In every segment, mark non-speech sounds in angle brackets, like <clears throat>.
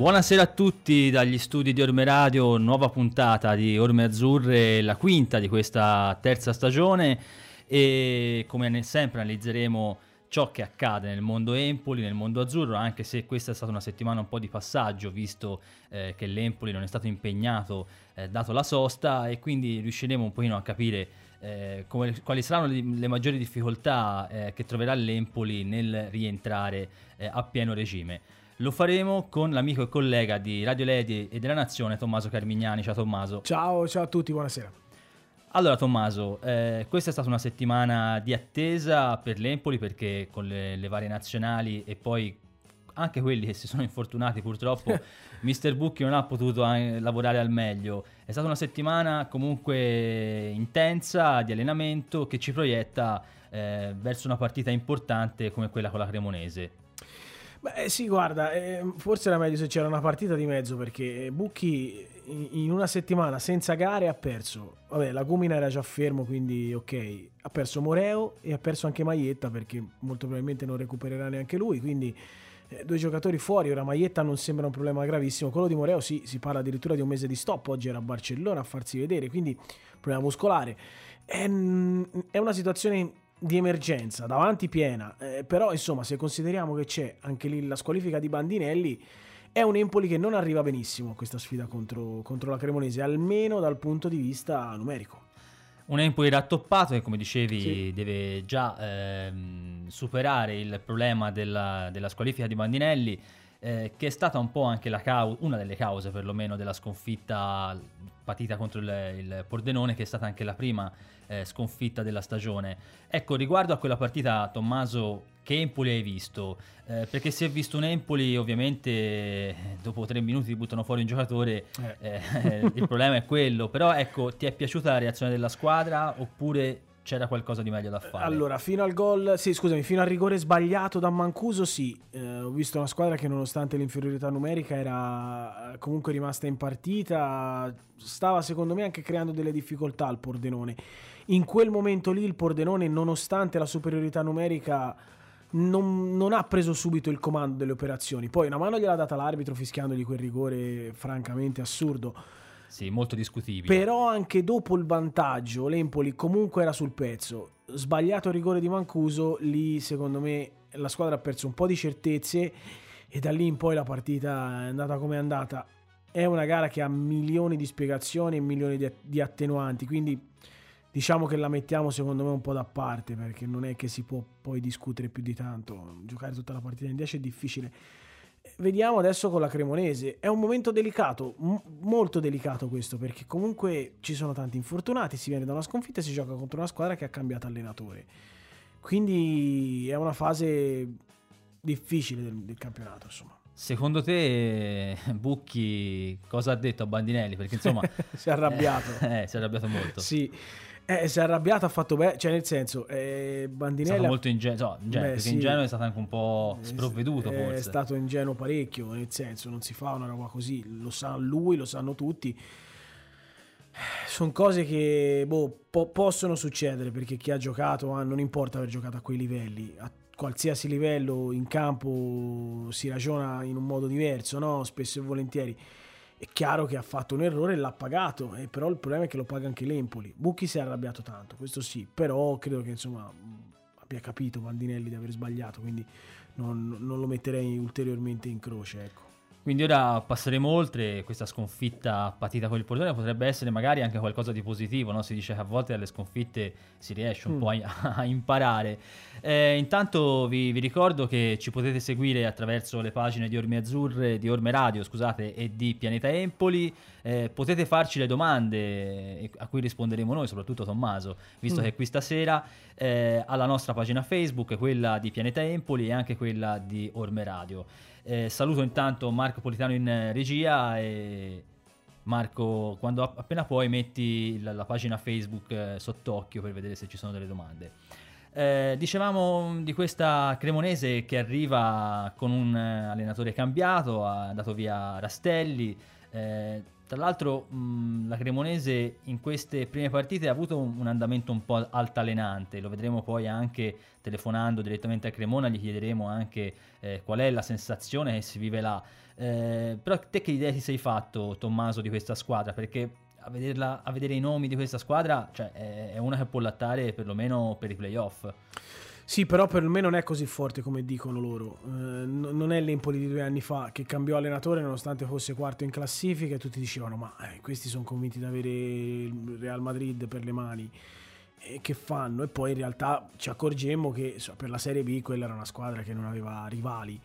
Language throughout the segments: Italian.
Buonasera a tutti dagli studi di Orme Radio, nuova puntata di Orme Azzurre, la quinta di questa terza stagione e come sempre analizzeremo ciò che accade nel mondo Empoli, nel mondo azzurro, anche se questa è stata una settimana un po' di passaggio, visto eh, che l'Empoli non è stato impegnato eh, dato la sosta e quindi riusciremo un pochino a capire eh, come, quali saranno le, le maggiori difficoltà eh, che troverà l'Empoli nel rientrare eh, a pieno regime. Lo faremo con l'amico e collega di Radio Ledi e della Nazione, Tommaso Carmignani. Ciao Tommaso. Ciao, ciao a tutti, buonasera. Allora Tommaso, eh, questa è stata una settimana di attesa per l'Empoli perché con le, le varie nazionali e poi anche quelli che si sono infortunati purtroppo <laughs> Mister Bucchi non ha potuto lavorare al meglio è stata una settimana comunque intensa di allenamento che ci proietta eh, verso una partita importante come quella con la Cremonese Beh sì, guarda, eh, forse era meglio se c'era una partita di mezzo perché Bucchi in una settimana senza gare ha perso. Vabbè, la Gumina era già fermo, quindi ok. Ha perso Moreo e ha perso anche Maietta perché molto probabilmente non recupererà neanche lui, quindi eh, due giocatori fuori. Ora Maietta non sembra un problema gravissimo. Quello di Moreo sì, si parla addirittura di un mese di stop. Oggi era a Barcellona a farsi vedere, quindi problema muscolare. È, è una situazione di emergenza, davanti piena, eh, però insomma se consideriamo che c'è anche lì la squalifica di Bandinelli, è un Empoli che non arriva benissimo a questa sfida contro, contro la Cremonese, almeno dal punto di vista numerico. Un Empoli rattoppato che come dicevi sì. deve già ehm, superare il problema della, della squalifica di Bandinelli, eh, che è stata un po' anche cau- una delle cause perlomeno della sconfitta patita contro il, il Pordenone, che è stata anche la prima eh, sconfitta della stagione. Ecco, riguardo a quella partita, Tommaso, che Empoli hai visto? Eh, perché si è visto un Empoli, ovviamente, dopo tre minuti ti buttano fuori un giocatore, eh. eh <laughs> il problema è quello. Però, ecco, ti è piaciuta la reazione della squadra oppure c'era qualcosa di meglio da fare. Allora, fino al gol, sì, scusami, fino al rigore sbagliato da Mancuso, sì. Eh, ho visto una squadra che, nonostante l'inferiorità numerica, era eh, comunque rimasta in partita. Stava, secondo me, anche creando delle difficoltà al Pordenone. In quel momento lì, il Pordenone, nonostante la superiorità numerica. Non, non, ha preso subito il comando delle operazioni. Poi una mano gliel'ha data l'arbitro fischiandogli quel rigore francamente assurdo sì, molto discutibile. Però anche dopo il vantaggio, l'Empoli comunque era sul pezzo. Sbagliato il rigore di Mancuso, lì secondo me la squadra ha perso un po' di certezze e da lì in poi la partita è andata come è andata. È una gara che ha milioni di spiegazioni e milioni di, di attenuanti, quindi diciamo che la mettiamo secondo me un po' da parte perché non è che si può poi discutere più di tanto. Giocare tutta la partita in 10 è difficile. Vediamo adesso con la Cremonese. È un momento delicato, m- molto delicato questo, perché comunque ci sono tanti infortunati, si viene da una sconfitta e si gioca contro una squadra che ha cambiato allenatore. Quindi è una fase difficile del, del campionato, insomma. Secondo te Bucchi cosa ha detto a Bandinelli? Perché insomma <laughs> si è arrabbiato. <laughs> Eh, si è arrabbiato molto. Sì. Eh, si è arrabbiato, ha fatto bene, cioè nel senso, eh, Bandinelli... È stato molto ingenuo, no, ingenuo perché sì. ingenuo è stato anche un po' sprovveduto è, forse. È stato ingenuo parecchio, nel senso, non si fa una roba così, lo sa lui, lo sanno tutti. Sono cose che boh, po- possono succedere perché chi ha giocato, ah, non importa aver giocato a quei livelli, a qualsiasi livello in campo si ragiona in un modo diverso, no? spesso e volentieri è chiaro che ha fatto un errore e l'ha pagato, eh, però il problema è che lo paga anche l'Empoli. Bucchi si è arrabbiato tanto, questo sì, però credo che insomma abbia capito Bandinelli di aver sbagliato, quindi non, non lo metterei ulteriormente in croce. Ecco. Quindi ora passeremo oltre questa sconfitta patita con il portone, potrebbe essere magari anche qualcosa di positivo, no? si dice che a volte dalle sconfitte si riesce un mm. po' a, <laughs> a imparare. Eh, intanto vi, vi, ricordo che ci potete seguire attraverso le pagine di Orme Azzurre, di Orme Radio scusate, e di Pianeta Empoli, eh, potete farci le domande a cui risponderemo noi, soprattutto Tommaso, visto mm. che qui stasera eh, alla nostra pagina Facebook, quella di Pianeta Empoli e anche quella di Orme Radio. Eh, saluto intanto Marco Politano in eh, regia e Marco, quando appena puoi metti la, la pagina Facebook eh, sott'occhio per vedere se ci sono delle domande. Eh, dicevamo di questa Cremonese che arriva con un eh, allenatore cambiato, ha dato via Rastelli, eh, tra l'altro mh, la Cremonese in queste prime partite ha avuto un, un, andamento un po' altalenante, lo vedremo poi anche telefonando direttamente a Cremona, gli chiederemo anche eh, qual è la sensazione che si vive là. Eh, però te che idea ti sei fatto, Tommaso, di questa squadra? Perché a, vederla, a vedere i nomi di questa squadra cioè, è, è una che può lattare perlomeno per i playoff. Sì, però per me non è così forte come dicono loro. Eh, non è l'Empoli di due anni fa che cambiò allenatore nonostante fosse quarto in classifica e tutti dicevano ma eh, questi sono convinti di avere il Real Madrid per le mani. E che fanno? E poi in realtà ci accorgemmo che so, per la Serie B quella era una squadra che non aveva rivali.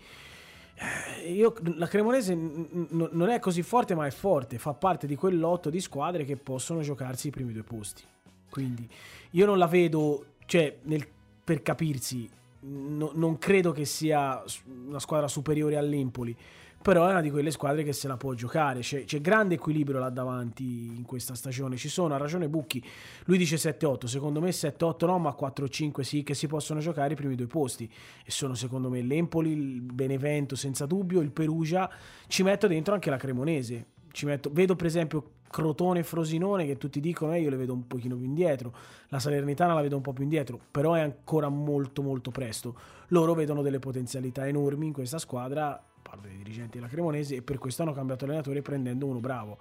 Eh, io, la Cremonese n- n- non è così forte ma è forte, fa parte di quel lotto di squadre che possono giocarsi i primi due posti. Quindi io non la vedo, cioè nel per capirsi, no, non credo che sia una squadra superiore all'Empoli, però è una di quelle squadre che se la può giocare. C'è, c'è, grande equilibrio là davanti in questa stagione. Ci sono, ha ragione Bucchi, lui dice 7-8, secondo me 7-8 no, ma 4-5 sì, che si possono giocare i primi due posti. E sono secondo me l'Empoli, il Benevento senza dubbio, il Perugia, ci metto dentro anche la Cremonese. Metto, vedo per esempio Crotone e Frosinone che tutti dicono eh, io le vedo un pochino più indietro, la Salernitana la vedo un po' più indietro, però è ancora molto molto presto. Loro vedono delle potenzialità enormi in questa squadra, parlo dei dirigenti della Cremonese, e per questo hanno cambiato allenatore prendendo uno bravo.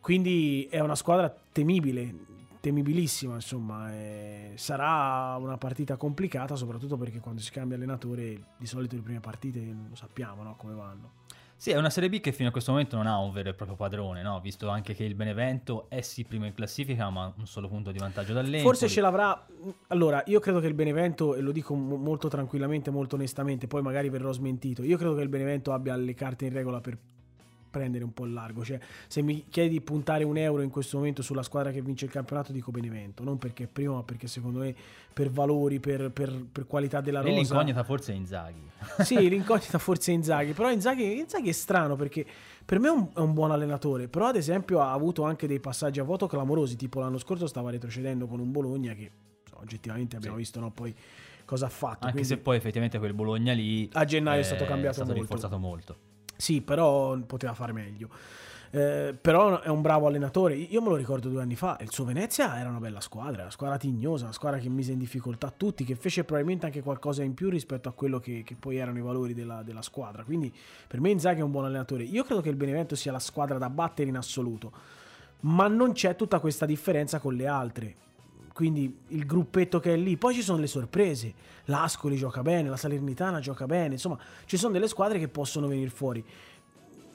Quindi è una squadra temibile, temibilissima, insomma, eh, sarà una partita complicata, soprattutto perché quando si cambia allenatore di solito le prime partite lo sappiamo no? come vanno. Sì, è una Serie B che fino a questo momento non ha un vero e proprio padrone, no? visto anche che il Benevento è sì primo in classifica, ma un solo punto di vantaggio dall'Empoli. Forse ce l'avrà. Allora, io credo che il Benevento, e lo dico molto tranquillamente, molto onestamente, poi magari verrò smentito. Io credo che il Benevento abbia le carte in regola per prendere un po' il largo. Cioè, se mi chiedi di puntare un euro in questo momento sulla squadra che vince il campionato, dico Benevento. Non perché è primo, ma perché secondo me per valori, per, per, per qualità della rosa. E l'incognita forse è Inzaghi. <laughs> sì, <laughs> l'incognita forse è Inzaghi. Però Inzaghi, Inzaghi è strano perché per me è un, è un, buon allenatore. Però, ad esempio, ha avuto anche dei passaggi a voto clamorosi. Tipo l'anno scorso stava retrocedendo con un Bologna che insomma, oggettivamente abbiamo sì. visto no, poi cosa ha fatto. Anche quindi... se poi effettivamente quel Bologna lì a gennaio è stato cambiato è stato molto. rinforzato molto. Sì, però poteva fare meglio. Eh, però è un bravo allenatore. Io me lo ricordo due anni fa. Il suo Venezia era una bella squadra, una squadra tignosa, una squadra che mise in difficoltà tutti, che fece probabilmente anche qualcosa in più rispetto a quello che, che poi erano i valori della, della, squadra. Quindi per me Inzaghi è un buon allenatore. Io credo che il Benevento sia la squadra da battere in assoluto, ma non c'è tutta questa differenza con le altre quindi il gruppetto che è lì. Poi ci sono le sorprese. L'Ascoli gioca bene, la Salernitana gioca bene, insomma, ci sono delle squadre che possono venire fuori.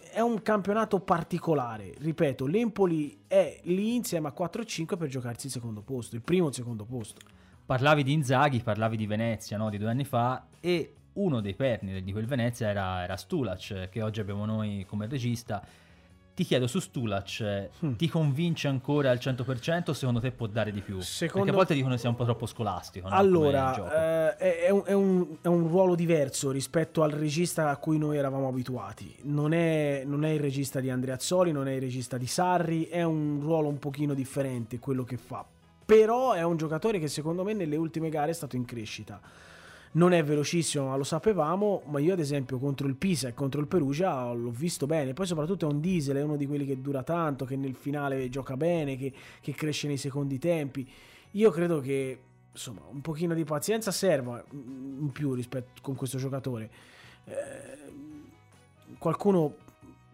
È un campionato particolare, ripeto, l'Empoli è lì insieme a 4-5 per giocarsi il secondo posto, il primo e il secondo posto. Parlavi di Inzaghi, parlavi di Venezia no? di due anni fa e uno dei perni di quel Venezia era, era Stulac, che oggi abbiamo noi come regista ti chiedo su Stulac, hmm. ti convince ancora al 100% o secondo te può dare di più? Secondo... Perché a volte dicono che sia un po' troppo scolastico. No? Allora, eh, è, un, è, un, è, un, ruolo diverso rispetto al regista a cui noi eravamo abituati. Non è, non è il regista di Andrea Azzoli, non è il regista di Sarri, è un ruolo un pochino differente quello che fa. Però è un giocatore che secondo me nelle ultime gare è stato in crescita non è velocissimo, ma lo sapevamo. Ma io, ad esempio, contro il Pisa e contro il Perugia l'ho visto bene. Poi, soprattutto, è un diesel, è uno di quelli che dura tanto, che nel finale gioca bene, che, che cresce nei secondi tempi. Io credo che insomma un pochino di pazienza serva in più rispetto con questo giocatore. Eh, qualcuno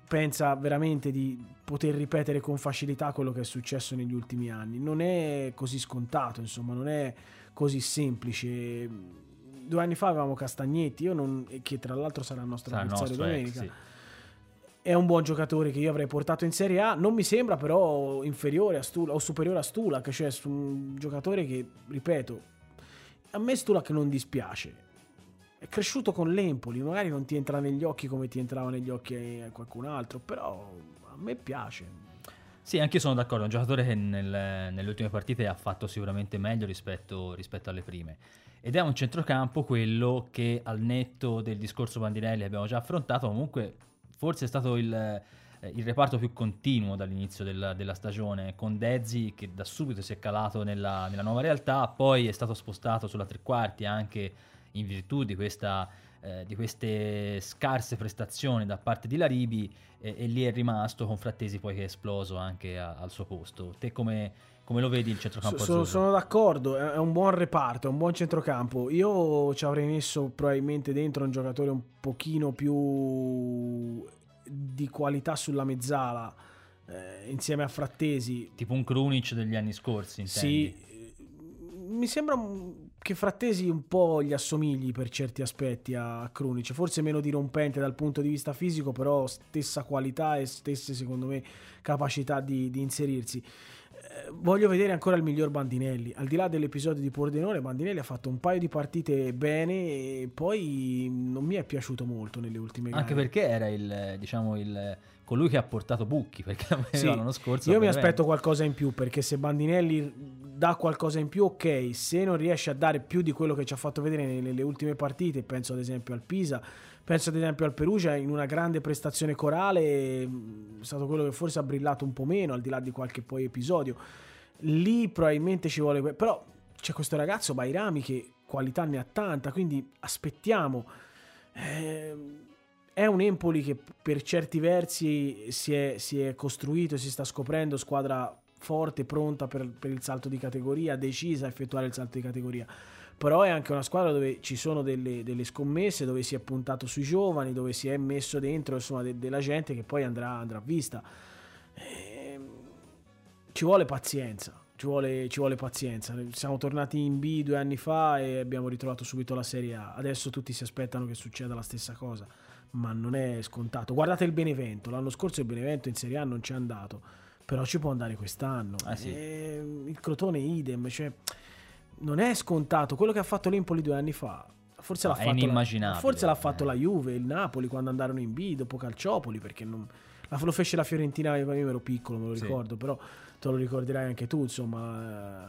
pensa veramente di poter ripetere con facilità quello che è successo negli ultimi anni. Non è così scontato, insomma, non è così semplice due anni fa avevamo Castagnetti, non, che tra l'altro sarà il nostro avversario domenica. Ex, sì. È un buon giocatore che io avrei portato in Serie A. Non mi sembra però inferiore a Stula o superiore a Stulac, cioè un giocatore che, ripeto, a me Stulac non dispiace. È cresciuto con l'Empoli, magari non ti entra negli occhi come ti entrava negli occhi a qualcun altro, però a me piace. Sì, anche io sono d'accordo, è un giocatore che nel, nelle ultime partite ha fatto sicuramente meglio rispetto, rispetto alle prime. Ed è un centrocampo quello che al netto del discorso Bandinelli abbiamo già affrontato, comunque forse è stato il, eh, il reparto più continuo dall'inizio della, della, stagione, con Dezzi che da subito si è calato nella, nella, nuova realtà, poi è stato spostato sulla tre quarti anche in virtù di questa eh, di queste scarse prestazioni da parte di Laribi e, e, lì è rimasto con Frattesi poi che è esploso anche a, al suo posto. Te come, come lo vedi il centrocampo sono? Sono d'accordo, è un buon reparto, è un buon centrocampo. Io ci avrei messo probabilmente dentro un giocatore un pochino più di qualità sulla mezzala eh, insieme a Frattesi. Tipo un Krunic degli anni scorsi, intendi? Sì, mi sembra che Frattesi un po' gli assomigli per certi aspetti a Krunic, forse meno dirompente dal punto di vista fisico, però stessa qualità e stesse secondo me capacità di, di inserirsi. Voglio vedere ancora il miglior Bandinelli. Al di là dell'episodio di Pordenone, Bandinelli ha fatto un paio di partite bene e poi non mi è piaciuto molto nelle ultime gare. Anche perché era il, diciamo, il, colui che ha portato Bucchi, perché sì, l'anno scorso... Io mi aspetto qualcosa in più, perché se Bandinelli dà qualcosa in più, ok, se non riesce a dare più di quello che ci ha fatto vedere nelle, nelle ultime partite, penso ad esempio al Pisa, penso ad esempio al Perugia in una grande prestazione corale, mm, è stato quello che forse ha brillato un po' meno, al di là di qualche poi episodio. Lì probabilmente ci vuole... Però c'è questo ragazzo Bairami che qualità ne ha tanta, quindi aspettiamo. Eh, è un Empoli che per certi versi si è, si è costruito, si sta scoprendo squadra forte, pronta per, per, il salto di categoria, decisa a effettuare il salto di categoria. Però è anche una squadra dove ci sono delle, delle scommesse, dove si è puntato sui giovani, dove si è messo dentro insomma, de, della gente che poi andrà, andrà vista. E, ehm, ci vuole pazienza. Ci vuole, ci vuole, pazienza. Siamo tornati in B due anni fa e abbiamo ritrovato subito la Serie A. Adesso tutti si aspettano che succeda la stessa cosa, ma non è scontato. Guardate il Benevento. L'anno scorso il Benevento in Serie A non ci è andato però ci può andare quest'anno. Ah, sì. il Crotone idem, cioè, non è scontato. Quello che ha fatto l'Empoli due anni fa, forse no, l'ha fatto, la, forse l'ha fatto eh. la Juve, il Napoli quando andarono in B dopo Calciopoli, perché non, lo fece la Fiorentina, io ero piccolo, me lo sì. ricordo, però te lo ricorderai anche tu, insomma,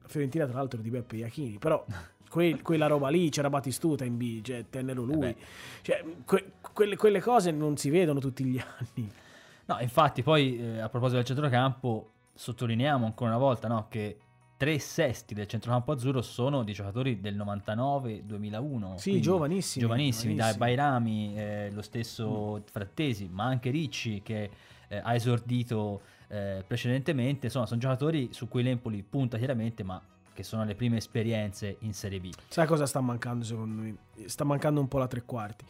la Fiorentina tra l'altro di Beppe Iachini, però <laughs> que- quella roba lì c'era Batistuta in B, cioè, tennero lui, eh cioè, que- quelle, quelle cose non si vedono tutti gli <laughs> anni. No, infatti, poi eh, a proposito del centrocampo, sottolineiamo ancora una volta no, che tre sesti del centrocampo azzurro sono di giocatori del 99-2001. Sì, giovanissimi. Giovanissimi, dai Bairami, eh, lo stesso mm. Frattesi, ma anche Ricci che eh, ha esordito eh, precedentemente. Insomma, sono giocatori su cui l'Empoli punta chiaramente, ma che sono le prime esperienze in Serie B. Sai cosa sta mancando secondo me? Sta mancando un po' la tre quarti.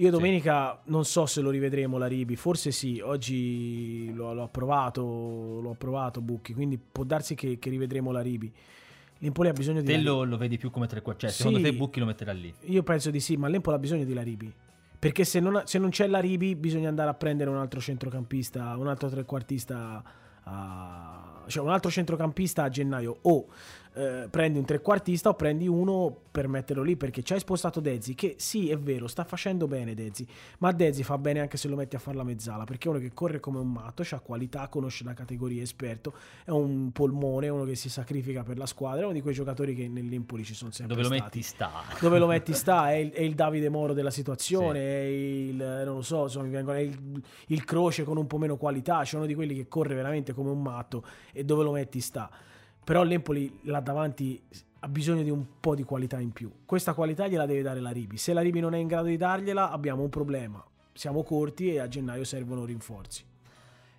Io domenica sì. non so se lo rivedremo la Ribi, forse sì, oggi l'ho, l'ho approvato, l'ho approvato Bucchi, quindi può darsi che, che rivedremo la Ribi. L'Empoli ha bisogno di... Te lo, lo, vedi più come tre quarti, cioè sì, secondo te Bucchi lo metterà lì? Io penso di sì, ma l'Empoli ha bisogno di Laribi. Perché se non, se non c'è Laribi bisogna andare a prendere un altro centrocampista, un altro trequartista, a, cioè un altro centrocampista a gennaio o eh, prendi un trequartista o prendi uno per metterlo lì perché ci hai spostato Dezzi che sì è vero sta facendo bene Dezzi ma Dezzi fa bene anche se lo metti a fare la mezzala perché è uno che corre come un matto ha qualità conosce la categoria esperto è un polmone uno che si sacrifica per la squadra è uno di quei giocatori che nell'Empoli ci sono sempre dove stati. lo metti sta dove lo metti <laughs> sta è il, è il Davide Moro della situazione sì. è il non lo so insomma, è il, il croce con un po' meno qualità c'è uno di quelli che corre veramente come un matto e dove lo metti sta però l'Empoli là davanti ha bisogno di un po' di qualità in più. Questa qualità gliela deve dare la Ribi. Se la Ribi non è in grado di dargliela, abbiamo un problema. Siamo corti e a gennaio servono rinforzi.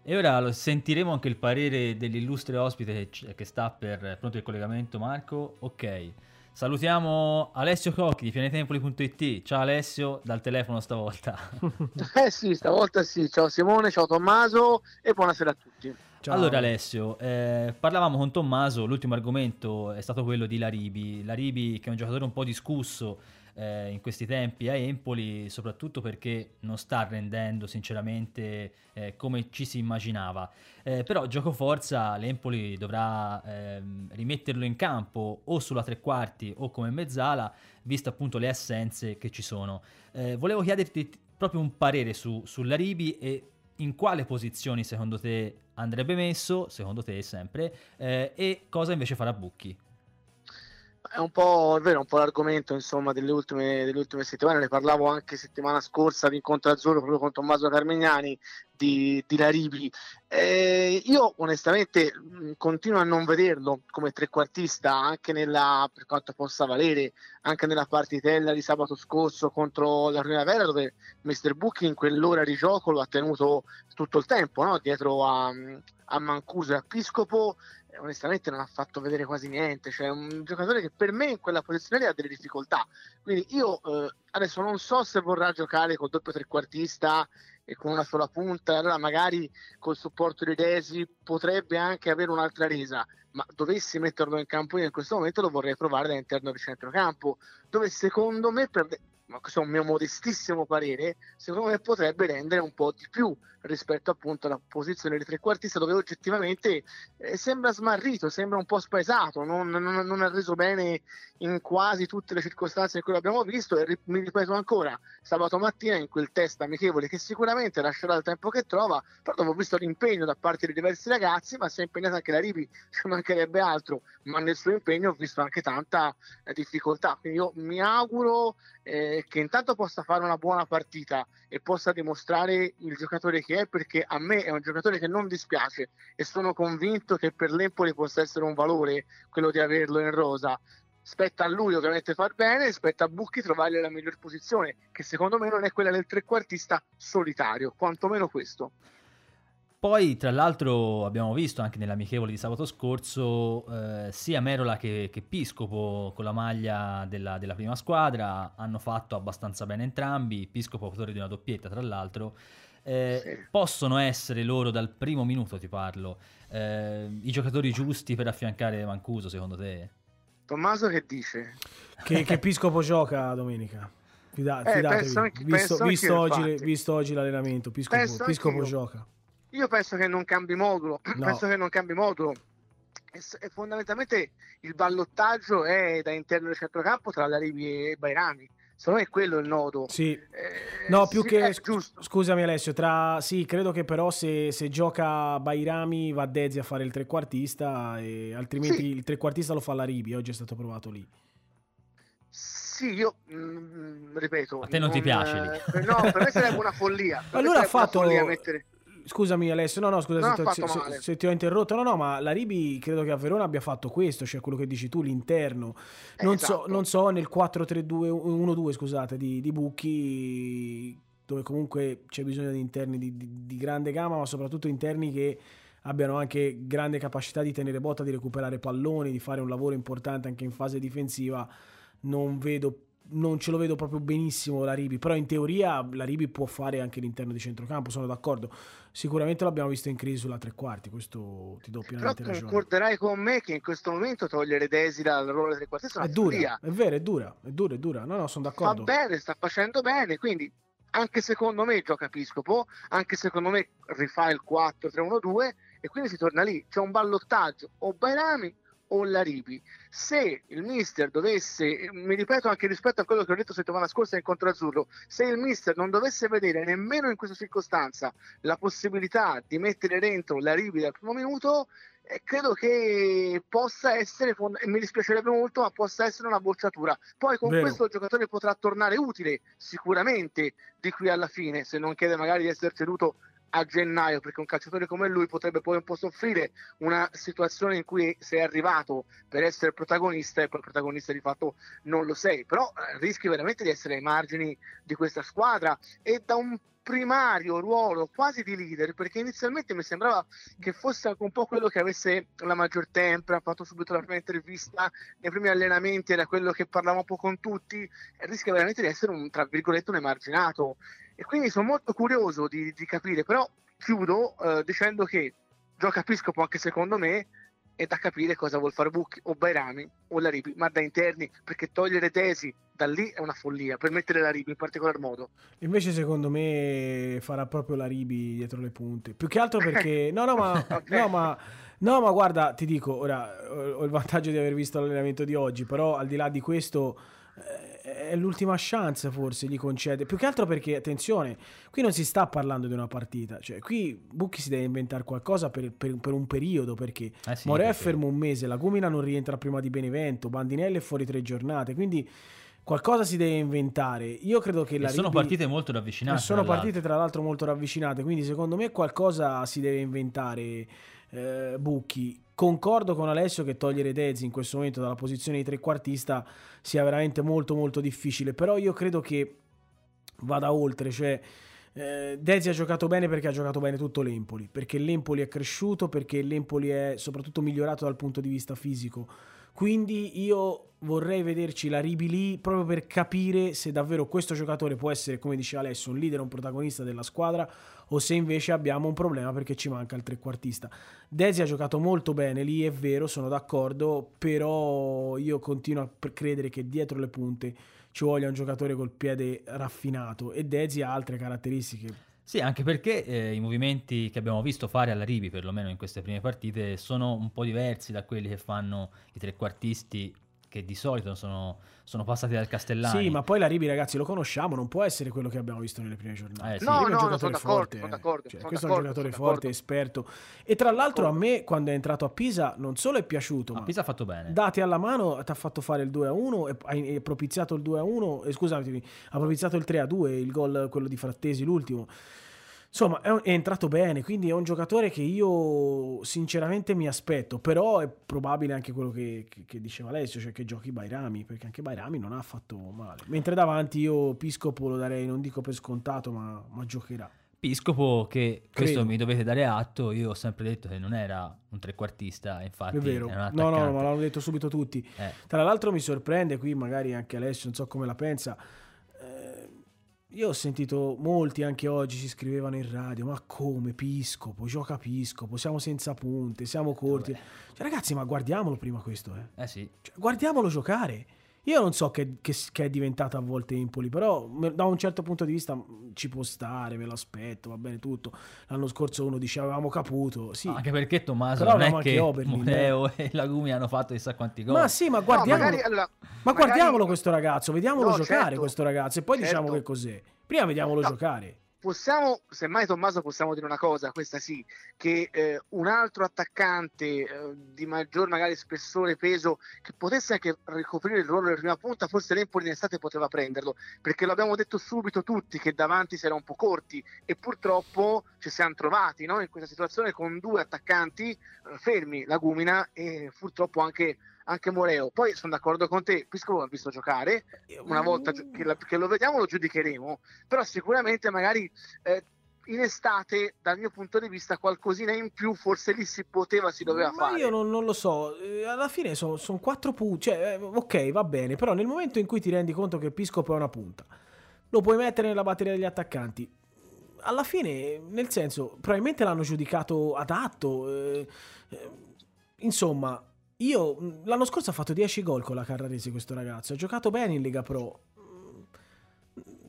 E ora sentiremo anche il parere dell'illustre ospite che sta per pronto il collegamento, Marco. Ok. Salutiamo Alessio Cocchi di pianetempoli.it. Ciao Alessio, dal telefono stavolta. <laughs> eh sì, stavolta sì. Ciao Simone, ciao Tommaso e buonasera a tutti. Ciao. Allora Alessio, eh, parlavamo con Tommaso, l'ultimo argomento è stato quello di Laribi. Laribi che è un giocatore un po' discusso eh, in questi tempi a Empoli, soprattutto perché non sta rendendo sinceramente eh, come ci si immaginava. Eh, però gioco forza l'Empoli dovrà ehm, rimetterlo in campo o sulla tre quarti o come mezzala, visto appunto le assenze che ci sono. Eh, volevo chiederti proprio un parere su, su Laribi e in quale posizioni secondo te andrebbe messo, secondo te sempre, eh, e cosa invece farà Bucchi? È un po', è vero, un po' l'argomento insomma, delle, ultime, delle ultime settimane, ne parlavo anche settimana scorsa di incontro azzurro proprio con Tommaso Carmignani di, di Laribi. Eh, io onestamente continuo a non vederlo come trequartista anche nella, per quanto possa valere, anche nella partitella di sabato scorso contro la Primavera dove Mr. Bucchi in quell'ora di gioco lo ha tenuto tutto il tempo no? dietro a, a Mancuso e a Piscopo onestamente non ha fatto vedere quasi niente. Cioè, un giocatore che per me in quella posizione ha delle difficoltà. Quindi io eh, adesso non so se vorrà giocare col doppio trequartista e con una sola punta, allora magari col supporto di Desi potrebbe anche avere un'altra resa. Ma dovessi metterlo in campo io in questo momento lo vorrei provare da interno di centrocampo, dove secondo me per, ma questo è un mio modestissimo parere, secondo me potrebbe rendere un po' di più rispetto appunto alla posizione di trequartista dove oggettivamente eh, sembra smarrito, sembra un po' spaesato, non, non, non, ha reso bene in quasi tutte le circostanze in cui l'abbiamo visto e ri- mi ripeto ancora, sabato mattina in quel test amichevole che sicuramente lascerà il tempo che trova, però dopo visto l'impegno da parte di diversi ragazzi, ma si è impegnata anche la Rivi, <laughs> ci mancherebbe altro, ma nel suo impegno ho visto anche tanta eh, difficoltà, quindi io mi auguro eh, che intanto possa fare una buona partita e possa dimostrare il giocatore che è, perché a me è un giocatore che non dispiace e sono convinto che per l'Empoli possa essere un valore quello di averlo in rosa. Spetta a lui ovviamente far bene, spetta a Bucchi trovare la miglior posizione, che secondo me non è quella del trequartista solitario, quantomeno questo. Poi, tra l'altro, abbiamo visto anche nell'amichevole di sabato scorso eh, sia Merola che, che, Piscopo con la maglia della, della, prima squadra hanno fatto abbastanza bene entrambi. Piscopo, autore di una doppietta, tra l'altro. Eh, sì. Possono essere loro dal primo minuto, ti parlo, eh, i giocatori giusti per affiancare Mancuso, secondo te? Tommaso che dice? Che, che <laughs> Piscopo gioca domenica. Fida, eh, fidatevi, anche, visto, visto, oggi, visto, oggi, l'allenamento, Piscopo, Piscopo gioca. Io penso che non cambi modulo, <clears throat> no. penso che non cambi modulo. E, e fondamentalmente il ballottaggio è da interno del centrocampo tra Larivi e Bairami. Secondo me è quello il nodo. Sì. Eh, no, più sì, che... Scusami Alessio, tra... sì, credo che però se, se gioca Bairami va Dezi a fare il trequartista e altrimenti sì. il trequartista lo fa Laribi, oggi è stato provato lì. Sì, io mh, mm, ripeto. A te non, non ti piace lì? Eh, no, per me sarebbe <laughs> una follia. allora ha fatto... Mettere... Scusami Alessio, no no scusa se, se, se, se, ti ho interrotto, no no ma la Ribi credo che a Verona abbia fatto questo, cioè quello che dici tu, l'interno, non, esatto. so, non so nel 4-3-2-1-2 scusate di, di Bucchi dove comunque c'è bisogno di interni di, di, di grande gamma ma soprattutto interni che abbiano anche grande capacità di tenere botta, di recuperare palloni, di fare un lavoro importante anche in fase difensiva, non vedo non ce lo vedo proprio benissimo la Ribi, però in teoria la Ribi può fare anche l'interno di centrocampo, sono d'accordo. Sicuramente l'abbiamo visto in crisi sulla tre quarti, questo ti do pienamente però ragione. concorderai con me che in questo momento togliere Desi dal ruolo delle tre quarti è, dura, follia. è vero, è dura, è dura, è dura. No, no, sono d'accordo. Fa bene, sta facendo bene, quindi anche secondo me gioca Piscopo, anche secondo me rifà il 4-3-1-2 e quindi si torna lì. C'è un ballottaggio o Bairami o Laribi. Se il mister dovesse, mi ripeto anche rispetto a quello che ho detto settimana scorsa in Azzurro, se il mister non dovesse vedere nemmeno in questa circostanza la possibilità di mettere dentro Laribi dal primo minuto, eh, credo che possa essere, mi dispiacerebbe molto, ma possa essere una bocciatura. Poi con Vero. questo il giocatore potrà tornare utile sicuramente di qui alla fine, se non chiede magari di essere ceduto a gennaio, perché un calciatore come lui potrebbe poi un po' soffrire una situazione in cui sei arrivato per essere protagonista e poi protagonista di fatto non lo sei, però eh, rischi veramente di essere ai margini di questa squadra. E da un primario ruolo quasi di leader perché inizialmente mi sembrava che fosse anche un po' quello che avesse la maggior tempra ha fatto subito la prima intervista nei primi allenamenti era quello che parlava un po' con tutti rischia veramente di essere un tra virgolette un emarginato. E quindi sono molto curioso di, di capire, però chiudo eh, dicendo che gioca Piscopo anche secondo me è da capire cosa vuol fare Bucchi o Bairami o la Ribi, ma da interni, perché togliere tesi da lì è una follia, per mettere la Ribi in particolar modo. Invece secondo me farà proprio la Ribi dietro le punte, più che altro perché... <laughs> no, no, ma... okay. no, ma... No, ma guarda, ti dico, ora ho il vantaggio di aver visto l'allenamento di oggi, però al di là di questo eh, è l'ultima chance forse gli concede. Più che altro perché, attenzione, qui non si sta parlando di una partita. Cioè, qui Bucchi si deve inventare qualcosa per, per, per un periodo, perché Eh sì, Morea è perché- fermo un mese, la Gumina non rientra prima di Benevento, Bandinelli è fuori tre giornate, quindi qualcosa si deve inventare. Io credo che E la sono Ribi- partite molto ravvicinate. e sono partite tra l'altro molto ravvicinate, quindi secondo me qualcosa si deve inventare eh, Bucchi. Concordo con Alessio che togliere Dezi in questo momento dalla posizione di trequartista sia veramente molto molto difficile, però io credo che vada oltre, cioè eh, Dezi ha giocato bene perché ha giocato bene tutto l'Empoli, perché l'Empoli è cresciuto, perché l'Empoli è soprattutto migliorato dal punto di vista fisico. Quindi io vorrei vederci la Ribi lì proprio per capire se davvero questo giocatore può essere, come diceva Alessio, un leader, un protagonista della squadra o se invece abbiamo un problema perché ci manca il trequartista. Desi ha giocato molto bene lì, è vero, sono d'accordo, però io continuo a credere che dietro le punte ci voglia un giocatore col piede raffinato e Desi ha altre caratteristiche. Sì, anche perché eh, i movimenti che abbiamo visto fare alla Rivi, perlomeno in queste prime partite, sono un po' diversi da quelli che fanno i trequartisti che di solito sono, sono passati dal Castellani. Sì, ma poi la Ribi ragazzi lo conosciamo, non può essere quello che abbiamo visto nelle prime giornate. Eh, sì. No, Ribi è un no, no, giocatore sono d'accordo, forte, sono eh. d'accordo, Cioè, sono questo è un giocatore forte, esperto. E tra l'altro a me quando è entrato a Pisa non solo è piaciuto, Ma ma Pisa ha fatto bene. dati alla mano ti ha fatto fare il 2-1 e hai hai propiziato il 2-1 eh, scusatemi ha propiziato il 3-2 il gol quello di Frattesi l'ultimo insomma è, un- è entrato bene quindi è un giocatore che io sinceramente mi aspetto però è probabile anche quello che, che- che diceva Alessio cioè che giochi Bairami perché anche Bairami non ha fatto male. Mentre davanti io Piscopo lo darei non dico per scontato ma, ma giocherà. Piscopo, che questo Credo. mi dovete dare atto, io ho sempre detto che non era un trequartista, infatti è vero. era no no ma l'hanno detto subito tutti. Eh, Tra l'altro mi sorprende qui, magari anche Alessio, non so come la pensa. Io ho sentito molti anche oggi si scrivevano in radio: Ma come Piscopo? Gioca Piscopo, siamo senza punte, siamo corti. Cioè, ragazzi, ma guardiamolo prima questo, eh. eh sì, Cioè, guardiamolo giocare. Io non so che, che- che è diventato a volte Empoli, però me- da un certo punto di vista mh, ci può stare, me lo aspetto, va bene tutto. L'anno scorso uno diceva avevamo caputo, sì. anche perché Tommaso Però non è che Oberlin, Moneo e Lagumi hanno fatto chissà quanti gol. Ma sì, ma No, guardiamolo. magari, allora, Ma magari- guardiamolo questo ragazzo, vediamolo No, giocare certo, questo ragazzo e poi diciamo certo. che cos'è. Prima vediamolo No. giocare. Possiamo, semmai Tommaso, possiamo dire una cosa, questa sì, che eh, un altro attaccante eh, di maggior magari spessore peso che potesse anche ricoprire il ruolo della prima punta, forse l'Empoli in estate poteva prenderlo, perché lo abbiamo detto subito tutti che davanti si era un po' corti e purtroppo ci siamo trovati no, in questa situazione con due attaccanti eh, fermi, Lagumina e purtroppo anche, anche Moreo. Poi sono d'accordo con te, Piscopo l'ha visto giocare, una volta gio- che, la- che lo vediamo lo giudicheremo, però sicuramente magari eh, in estate dal mio punto di vista qualcosina in più forse lì si poteva, si doveva Ma fare. io non, non lo so, eh, alla fine sono quattro punti, cioè, eh, ok, va bene, però nel momento in cui ti rendi conto che Piscopo è una punta, lo puoi mettere nella batteria degli attaccanti. Alla fine, nel senso, probabilmente l'hanno giudicato adatto. eh, eh, insomma, io l'anno scorso ha fatto 10 gol con la Carrarese questo ragazzo, ha giocato bene in Lega Pro.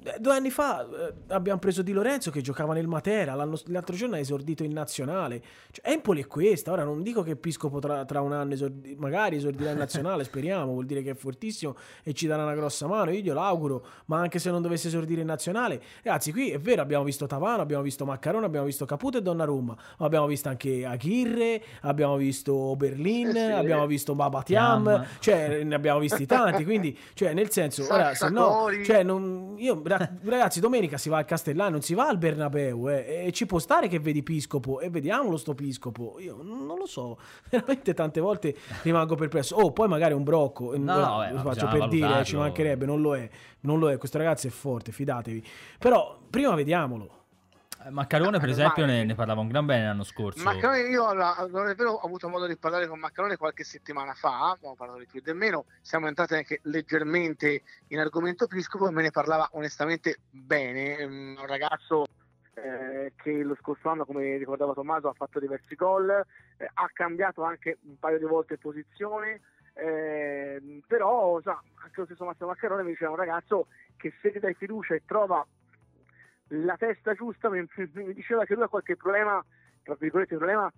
Eh, Due anni fa eh, abbiamo preso Di Lorenzo che giocava nel Matera, l'altro giorno ha esordito in nazionale. Cioè, Empoli è questa. Ora non dico che Piscopo tra, tra un anno esordi- magari esordirà in nazionale, <laughs> speriamo, vuol dire che è fortissimo e ci darà una grossa mano. Io glielo auguro, ma anche se non dovesse esordire in nazionale, ragazzi, qui è vero, abbiamo visto Tavano, abbiamo visto Maccarone, abbiamo visto Caputo e Donnarumma, ma abbiamo visto anche Aguirre, abbiamo visto Berlin, Eh sì. abbiamo visto Babatiam, Tiam. cioè ne abbiamo visti tanti, quindi, cioè, nel senso, ora, se no, cioè, non- io, ragazzi, domenica si va al Castellano, non si va al Bernabeu, eh, e ci può stare che vedi Piscopo e vediamolo sto Piscopo. Io non lo so, <laughs> veramente tante volte rimango perplesso. Oh, poi magari un brocco, eh, No, no, ma faccio per dire, ci mancherebbe, non lo è, non lo è, questo ragazzo è forte, fidatevi. Però prima vediamolo. Eh, Maccarone, per Ah, esempio, ne, ne parlava un gran bene l'anno scorso. Maccarone, io non è vero, ho avuto modo di parlare con Maccarone qualche settimana fa, abbiamo parlato di più e di meno, siamo entrati anche leggermente in argomento Piscopo e me ne parlava onestamente bene, È un ragazzo eh, che lo scorso anno, come ricordava Tommaso, ha fatto diversi gol, eh, ha cambiato anche un paio di volte posizione, eh, però sa, anche lo stesso Massimo Maccarone mi diceva un ragazzo che se ti dai fiducia e trova la testa giusta mi, mi diceva che lui ha qualche problema tra virgolette problema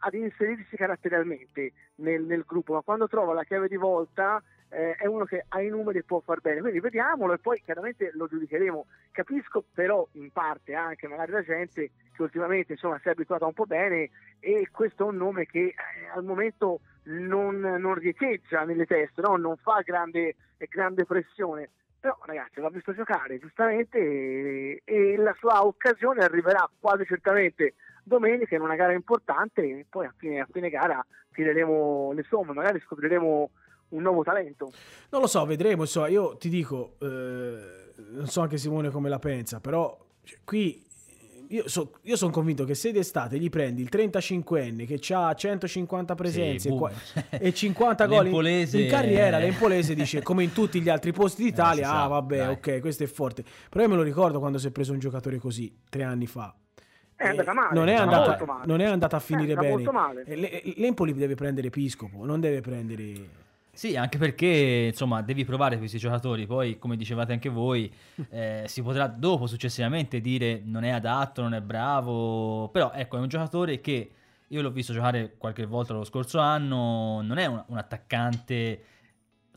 ad inserirsi caratterialmente nel, nel, gruppo, ma quando trova la chiave di volta eh, è uno che ha i numeri e può far bene. Quindi vediamolo e poi chiaramente lo giudicheremo. Capisco però in parte anche magari la gente che ultimamente insomma, si è abituata un po' bene e questo è un nome che eh, al momento non, non riecheggia nelle teste, no? non fa grande, grande pressione. Però ragazzi l'ha visto giocare giustamente e, e la sua occasione arriverà quasi certamente domenica in una gara importante e poi a fine, a fine gara tireremo le somme, magari scopriremo un nuovo talento. Non lo so, vedremo. Insomma, io ti dico, eh, non so anche Simone come la pensa, però cioè, qui io, so, io sono convinto che se d'estate gli prendi il 35enne che ha 150 presenze sì, e, <laughs> e 50 gol in, in, carriera, l'Empolese dice <laughs> come in tutti gli altri posti d'Italia, eh, ah vabbè, dai. ok, questo è forte. Però io me lo ricordo quando si è preso un giocatore così, tre anni fa. È andata male. Non è andata, non è andata a finire bene. L'Empoli deve prendere Episcopo, non deve prendere sì, anche perché insomma devi provare questi giocatori, poi come dicevate anche voi, <laughs> eh, si potrà dopo successivamente dire non è adatto, non è bravo, però ecco è un giocatore che io l'ho visto giocare qualche volta lo scorso anno, non è un, un attaccante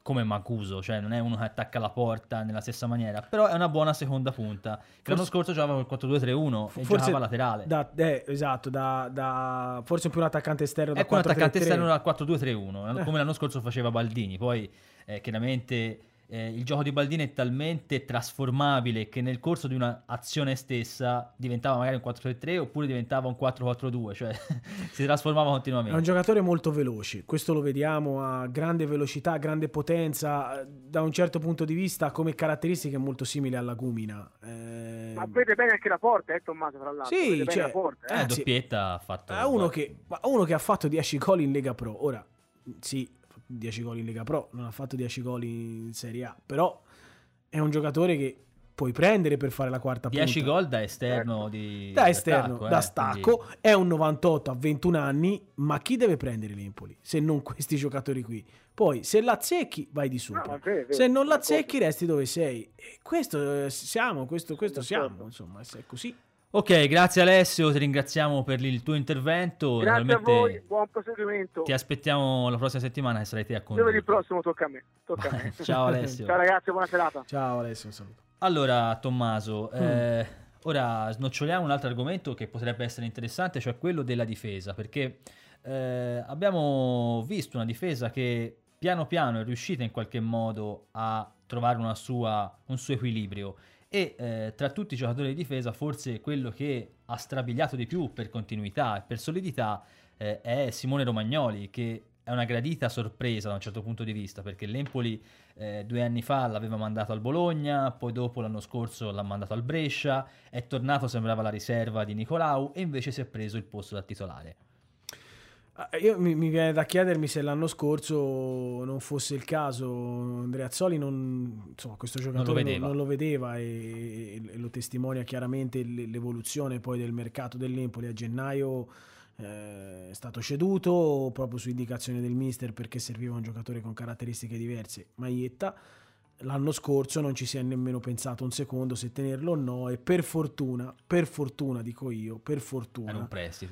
come Macuso, cioè non è uno che attacca la porta nella stessa maniera, però è una buona seconda punta. L'anno scorso giocava col 4-2-3-1 e giocava laterale. Da, eh, esatto, da, da, forse più un attaccante esterno Ecco un attaccante esterno da 4-2-3-1, eh. come l'anno scorso faceva Baldini, poi eh, chiaramente eh, il gioco di Baldini è talmente trasformabile che nel corso di un'azione stessa diventava magari un 4-3-3 oppure diventava un 4-4-2, cioè <laughs> si trasformava continuamente. È un giocatore molto veloce, questo lo vediamo a grande velocità, grande potenza, da un certo punto di vista come caratteristiche molto simili alla Gumina. Eh... Ma vede bene anche la porta, eh Tommaso, tra l'altro. Sì, cioè, la porta, eh. eh doppietta ha fatto... È uno che, uno che ha fatto 10 gol in Lega Pro, ora sì, 10 gol in Lega Pro, non ha fatto 10 gol in Serie A, però è un giocatore che puoi prendere per fare la quarta 10 gol da esterno ecco. di da esterno, attacco, da eh, stacco, quindi... è un 98 a 21 anni, ma chi deve prendere l'Empoli se non questi giocatori qui? Poi se l'azzecchi vai di sopra. No, vero, se non l'azzecchi resti dove sei. E questo eh, siamo, questo, questo siamo, insomma, è così. Ok, grazie Alessio, ti ringraziamo per il tuo intervento. Grazie a voi, buon proseguimento. Ti aspettiamo la prossima settimana e sarai te a condurre. Giovedì prossimo tocca a me. Tocca a me. <laughs> Ciao Alessio. Ciao ragazzi, buona serata. Ciao Alessio, un saluto. Allora, Tommaso, mm. eh, ora snoccioliamo un altro argomento che potrebbe essere interessante, cioè quello della difesa, perché eh, abbiamo visto una difesa che piano piano è riuscita in qualche modo a trovare sua, un suo equilibrio e eh, tra tutti i giocatori di difesa forse quello che ha strabiliato di più per continuità e per solidità eh, è Simone Romagnoli che è una gradita sorpresa da un certo punto di vista perché l'Empoli eh, due anni fa l'aveva mandato al Bologna, poi dopo l'anno scorso l'ha mandato al Brescia, è tornato sembrava la riserva di Nicolau e invece si è preso il posto da titolare. Ah, io mi, mi, viene da chiedermi se l'anno scorso non fosse il caso, Andreazzoli non, insomma, questo giocatore non lo vedeva, non, non lo vedeva e, e, lo testimonia chiaramente l'evoluzione poi del mercato dell'Empoli. A gennaio eh, è stato ceduto proprio su indicazione del mister perché serviva un giocatore con caratteristiche diverse, Maietta l'anno scorso non ci si è nemmeno pensato un secondo se tenerlo o no e per fortuna, per fortuna dico io, per fortuna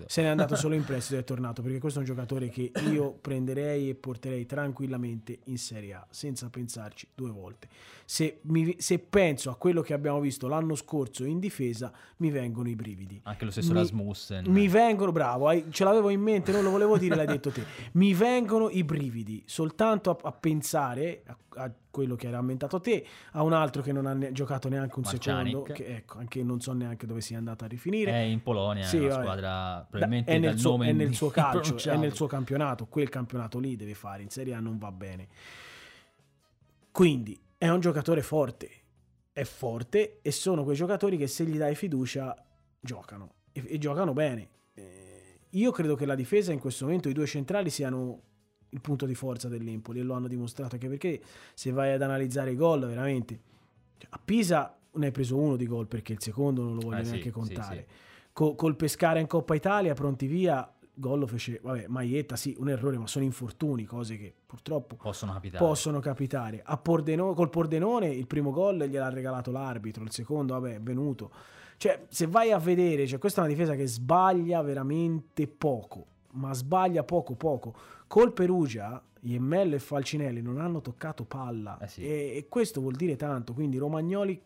se n'è andato solo in <laughs> prestito e è tornato perché questo è un giocatore che io prenderei e porterei tranquillamente in Serie A senza pensarci due volte. Se, mi, se penso a quello che abbiamo visto l'anno scorso in difesa mi vengono i brividi. Anche lo stesso mi, Rasmussen. Mi vengono, bravo, ce l'avevo in mente, non lo volevo dire, l'hai detto te. Mi vengono i brividi soltanto a, a pensare a, a quello che hai rammentato te, a un altro che non ha ne- giocato neanche un Marcianic. secondo, che ecco, anche non so neanche dove sia andato a rifinire. È in Polonia, sì, è una squadra probabilmente è nel, suo, è nel suo calcio, è nel suo campionato, quel campionato lì deve fare, in Serie A non va bene. Quindi è un giocatore forte, è forte e sono quei giocatori che se gli dai fiducia giocano e, e giocano bene. Eh, io credo che la difesa in questo momento, i due centrali siano il punto di forza dell'Empoli e lo hanno dimostrato anche perché se vai ad analizzare i gol veramente a Pisa ne hai preso uno di gol perché il secondo non lo voglio eh, neanche sì, contare sì, sì. Col, col Pescara in Coppa Italia pronti via gol lo fece vabbè Maietta sì un errore ma sono infortuni cose che purtroppo possono capitare, possono capitare. A Pordenone, col Pordenone il primo gol gliel'ha regalato l'arbitro il secondo vabbè è venuto cioè se vai a vedere cioè, questa è una difesa che sbaglia veramente poco ma sbaglia poco poco. Col Perugia, Iemmello e Falcinelli non hanno toccato palla Eh sì. e, e questo vuol dire tanto, quindi Romagnoli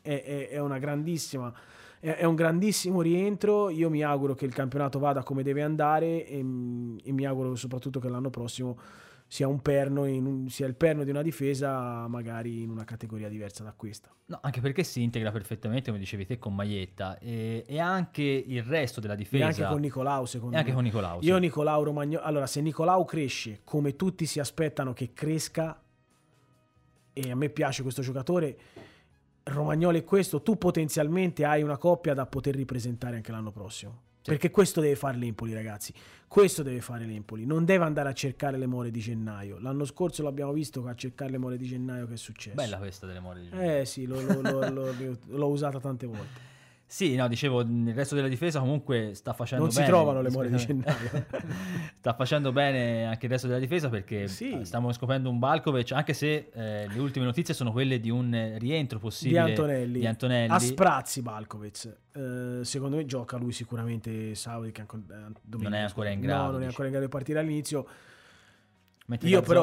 è, è- è una grandissima è, un grandissimo rientro. Io mi auguro che il campionato vada come deve andare e, e mi auguro soprattutto che l'anno prossimo sia un perno, un- sia il perno di una difesa, magari in una categoria diversa da questa. No, anche perché si integra perfettamente, come dicevi te, con Maietta e, e anche il resto della E difesa. anche con Nicolau, secondo e anche me. con Nicolau. Io Nicolau Romagnoli, allora se Nicolau cresce come tutti si aspettano che cresca e a me piace questo giocatore, Romagnoli è questo, tu potenzialmente hai una coppia da poter ripresentare anche l'anno prossimo. Sì. Perché questo deve fare l'Empoli, ragazzi. Questo deve fare l'Empoli. Non deve andare a cercare le more di gennaio. L'anno scorso l'abbiamo visto a cercare le more di gennaio che è successo. Bella questa delle more di Giuliano. Eh sì, lo- lo- lo- l'ho usata tante volte. Sì, no, dicevo, il resto della difesa comunque sta facendo Non si bene. trovano le <laughs> more di gennaio. <laughs> sta facendo bene anche il resto della difesa perché Sì. eh, stiamo scoprendo un Balkovic, anche se eh, le ultime notizie sono quelle di un rientro possibile di Antonelli. di Antonelli. A sprazzi Balkovic. Eh, secondo me gioca lui sicuramente Saudi che anco- eh, Non è ancora in grado, No, non è ancora in grado di partire all'inizio. Mentre Io però-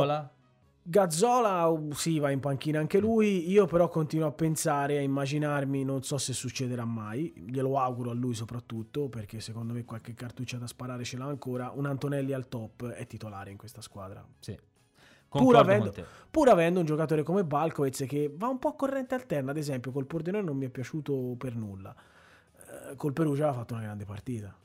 Gazzola, uh, sì, va in panchina anche lui. Io però continuo a pensare, a immaginarmi, non so se succederà mai. Glielo auguro a lui soprattutto, perché secondo me qualche cartuccia da sparare ce l'ha ancora. Un Antonelli al top è titolare in questa squadra. sì. Pur avendo, pur avendo un giocatore come Balkovez che va un po' a corrente alterna, ad esempio col Pordenone non mi è piaciuto per nulla. Eh, col Perugia ha fatto una grande partita.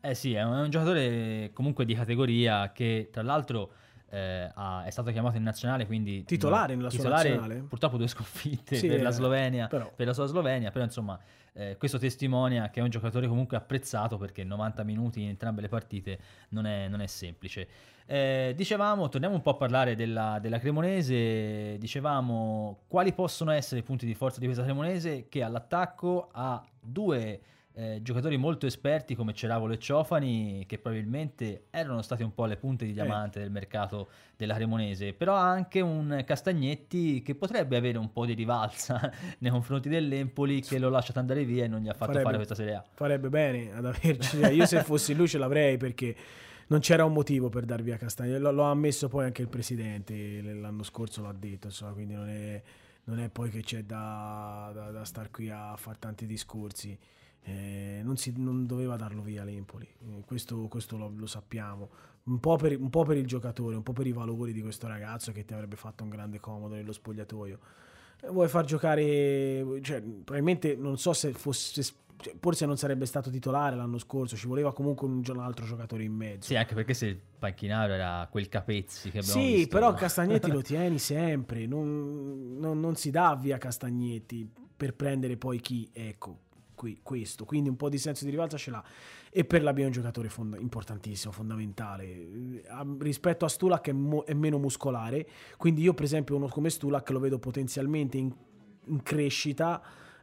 Eh sì, è un, è un giocatore comunque di categoria che tra l'altro eh, ha- è stato chiamato in nazionale, quindi Titolare nella sua titolare, nazionale? Purtroppo due sconfitte Sì, per la eh, Slovenia, però. per la sua Slovenia, però insomma eh, questo testimonia che è un giocatore comunque apprezzato perché 90 minuti in entrambe le partite non è, non è semplice. Eh, dicevamo, torniamo un po' a parlare della, della Cremonese, dicevamo quali possono essere i punti di forza di questa Cremonese che all'attacco ha due eh, giocatori molto esperti come Ceravolo e Ciofani che probabilmente erano stati un po' le punte di diamante del mercato della Cremonese, però anche un Castagnetti che potrebbe avere un po' di rivalsa <laughs> nei confronti dell'Empoli che lo lascia andare via e non gli ha fatto Farebbe- fare questa Serie A. Farebbe bene ad averci. Io se fossi lui ce l'avrei perché non c'era un motivo per dar via Castagnetti. Lo, lo ha ammesso poi anche il presidente l'anno scorso, l'ha detto, insomma, quindi non è, non è poi che c'è da, da, da star qui a fare tanti discorsi. Eh, non, si, non doveva darlo via l'Empoli, Eh, questo, questo lo, lo sappiamo. Un po, per, un po' per il giocatore, un po' per i valori di questo ragazzo che ti avrebbe fatto un grande comodo nello spogliatoio. Eh, Vuoi far giocare, cioè, probabilmente non so se fosse, cioè, forse non sarebbe stato titolare l'anno scorso, ci voleva comunque un, un altro giocatore in mezzo. Sì, anche perché se il panchinario era quel Capezzi che abbiamo Sì, visto. però Castagnetti <laughs> lo tieni sempre, non, non- non si dà via Castagnetti per prendere poi chi, ecco, qui, questo, quindi un po' di senso di rivalsa ce l'ha. E per la B è un giocatore fonda- importantissimo, fondamentale. A- rispetto a Stulak è, mo- è meno muscolare, quindi io per esempio uno come Stulak lo vedo potenzialmente in, in crescita,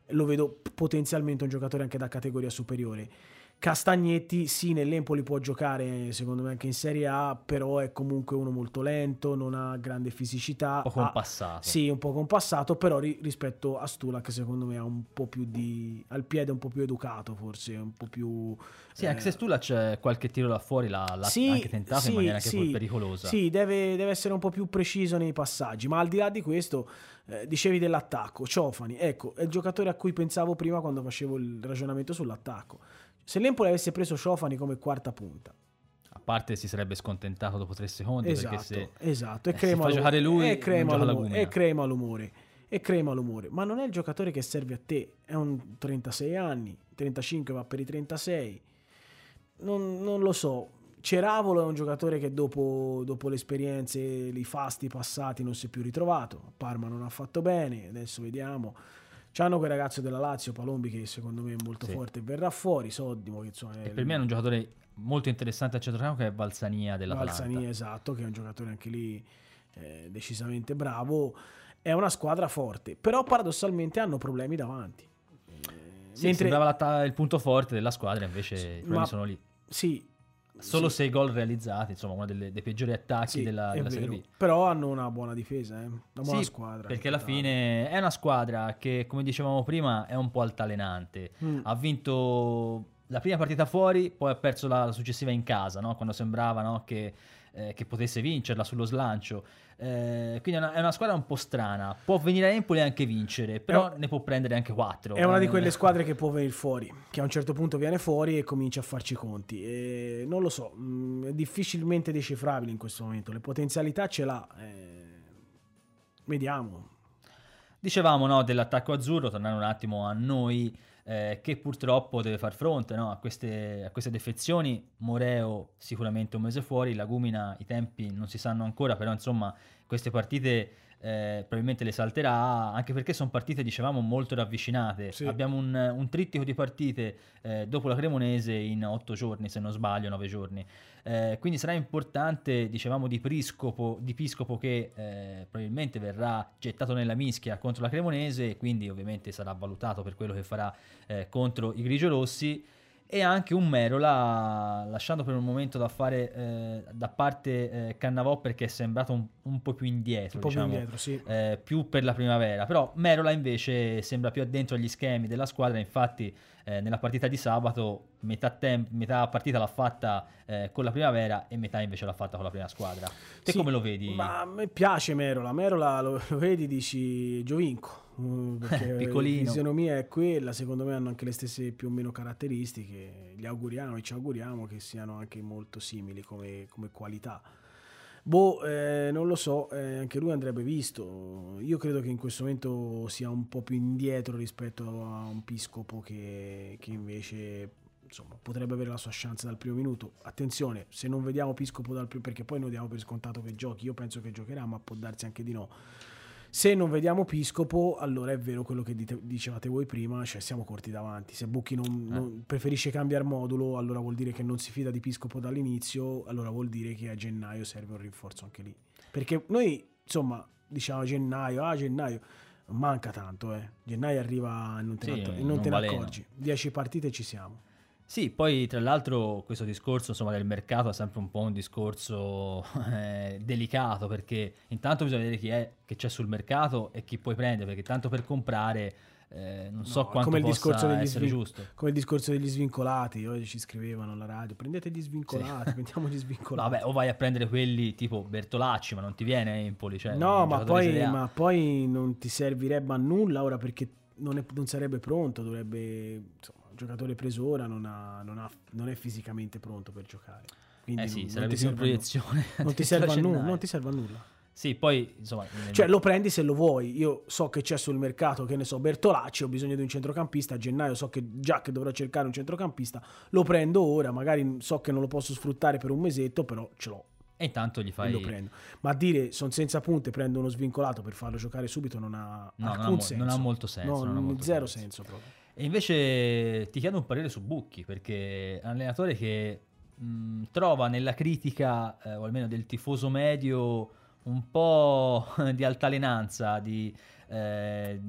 lo vedo potenzialmente un giocatore anche da categoria superiore. Castagnetti sì, nell'Empoli può giocare secondo me anche in Serie A, però è comunque uno molto lento, non ha grande fisicità. un po' ha- compassato. sì, un po' compassato, però ri- rispetto a Stulak secondo me ha un po' più di... al piede un po' più educato forse, un po' più... Sì, anche se eh, Stula c'è qualche tiro da fuori, l'ha, l'ha sì, anche tentato sì, in maniera anche sì, poi pericolosa. Sì, deve, deve essere un po' più preciso nei passaggi, ma al di là di questo, eh, dicevi dell'attacco, Ciofani, ecco, è il giocatore a cui pensavo prima quando facevo il ragionamento sull'attacco. Se l'Empoli avesse preso Ciofani come quarta punta, A parte si sarebbe scontentato dopo tre secondi esatto, perché se esatto, e eh, se crema fa l'umore, giocare lui, e crema l'umore, e crema l'umore, e crema l'umore, ma non è il giocatore che serve a te, è un 36 anni, 35 va per i 36, non, non lo so. Ceravolo è un giocatore che dopo, dopo le esperienze, i fasti passati non si è più ritrovato. Parma non ha fatto bene, adesso vediamo. C'hanno quel ragazzo della Lazio, Palombi, che secondo me è molto Sì. forte verrà fuori. Soddimo, che insomma è e per me è un giocatore molto interessante al centrocampo che è Valsania dell'Atalanta. Valsani, esatto, che è un giocatore anche lì eh, decisamente bravo. È una squadra forte, però paradossalmente hanno problemi davanti. Sì, sembrava l'atta- il punto forte della squadra, invece i problemi sono lì. Sì, Solo sì, sei gol realizzati, insomma, uno delle- dei peggiori attacchi sì, della, della Serie. B. Però hanno una buona difesa, eh, una buona Sì, squadra. Perché alla fine è una squadra che, come dicevamo prima, è un po' altalenante. Mm. Ha vinto la prima partita fuori, poi ha perso la, la successiva in casa, no? quando sembrava no? che, eh, che, potesse vincerla sullo slancio. Eh, quindi è una, è una, squadra un po' strana. Può venire a Empoli anche vincere, però un, ne può prendere anche 4. È una di quelle squadre che può venire fuori, che a un certo punto viene fuori e comincia a farci i conti. E non lo so, mh, mm, è difficilmente decifrabile in questo momento. Le potenzialità ce l'ha. Eh, vediamo. Dicevamo no, dell'attacco azzurro, tornando un attimo a noi eh, che purtroppo deve far fronte no, a, queste, a, queste, defezioni. Moreo sicuramente un mese fuori, Lagumina i tempi non si sanno ancora, però insomma queste partite eh, probabilmente le salterà, anche perché sono partite, dicevamo, molto ravvicinate. Sì. Abbiamo un, un, trittico di partite eh, dopo la Cremonese in otto giorni, se non sbaglio, nove giorni. Eh, quindi sarà importante, dicevamo, di Priscopo, di Piscopo che eh, probabilmente verrà gettato nella mischia contro la Cremonese e quindi ovviamente sarà valutato per quello che farà eh, contro i grigiorossi e anche un Merola lasciando per un momento da fare eh, da parte eh, Cannavò perché è sembrato un, un po' più indietro, un po diciamo, più, indietro sì. eh, più per la primavera però Merola invece sembra più addentro agli schemi della squadra infatti eh, nella partita di sabato metà, tem- metà partita l'ha fatta eh, con la primavera e metà invece l'ha fatta con la prima squadra te sì, come lo vedi? ma a me piace Merola Merola lo, lo vedi dici Giovinco perché Piccolino. la fisionomia è quella, secondo me hanno anche le stesse più o meno caratteristiche, gli auguriamo e ci auguriamo che siano anche molto simili come, come qualità. Boh, eh, non lo so, eh, anche lui andrebbe visto. Io credo che in questo momento sia un po' più indietro rispetto a un Piscopo che, che invece insomma, potrebbe avere la sua chance dal primo minuto. Attenzione, se non vediamo Piscopo dal primo, perché poi noi diamo per scontato che giochi, io penso che giocherà, ma può darsi anche di no se non vediamo Piscopo, allora è vero quello che dite, dicevate voi prima, cioè siamo corti davanti. Se Bucchi non, eh. non preferisce cambiare modulo, allora vuol dire che non si fida di Piscopo dall'inizio, allora vuol dire che a gennaio serve un rinforzo anche lì. Perché noi, insomma, diciamo a gennaio, ah gennaio, manca tanto, eh. Gennaio arriva e non te, sì, ne, non non te ne accorgi. 10 partite ci siamo. Sì, poi tra l'altro questo discorso insomma, del mercato è sempre un po' un discorso <laughs> eh, delicato perché intanto bisogna vedere chi è che c'è sul mercato e chi puoi prendere perché tanto per comprare eh, non so quanto come il discorso degli essere svin- giusto. Come il discorso degli svincolati, oggi ci scrivevano alla radio, prendete gli svincolati, sì. <laughs> prendiamo gli svincolati. Vabbè, o vai a prendere quelli tipo Bertolacci, ma non ti viene Empoli. Cioè, no, ma poi, ma poi, non ti servirebbe a nulla ora perché non, è, non sarebbe pronto, dovrebbe... Insomma, giocatore preso ora non, ha, non, ha, non, è fisicamente pronto per giocare. Quindi eh sì, non, sarebbe più proiezione. <laughs> Non ti, serve a nulla, non ti serve a nulla. Sì, poi insomma. Cioè, lo prendi se lo vuoi. Io so che c'è sul mercato, che ne so, Bertolacci, ho bisogno di un centrocampista. A gennaio so che già che dovrò cercare un centrocampista. Lo prendo ora, magari so che non lo posso sfruttare per un mesetto, però ce l'ho. E intanto gli fai. lo prendo. Ma dire sono senza punte, prendo uno svincolato per farlo giocare subito non ha no, alcun non ha, senso. Non ha molto senso. No, non ha molto zero senso. senso proprio. E invece ti chiedo un parere su Bucchi, perché è un allenatore che mh, trova nella critica, eh, o almeno del tifoso medio, un po' <laughs> di altalenanza, di, eh,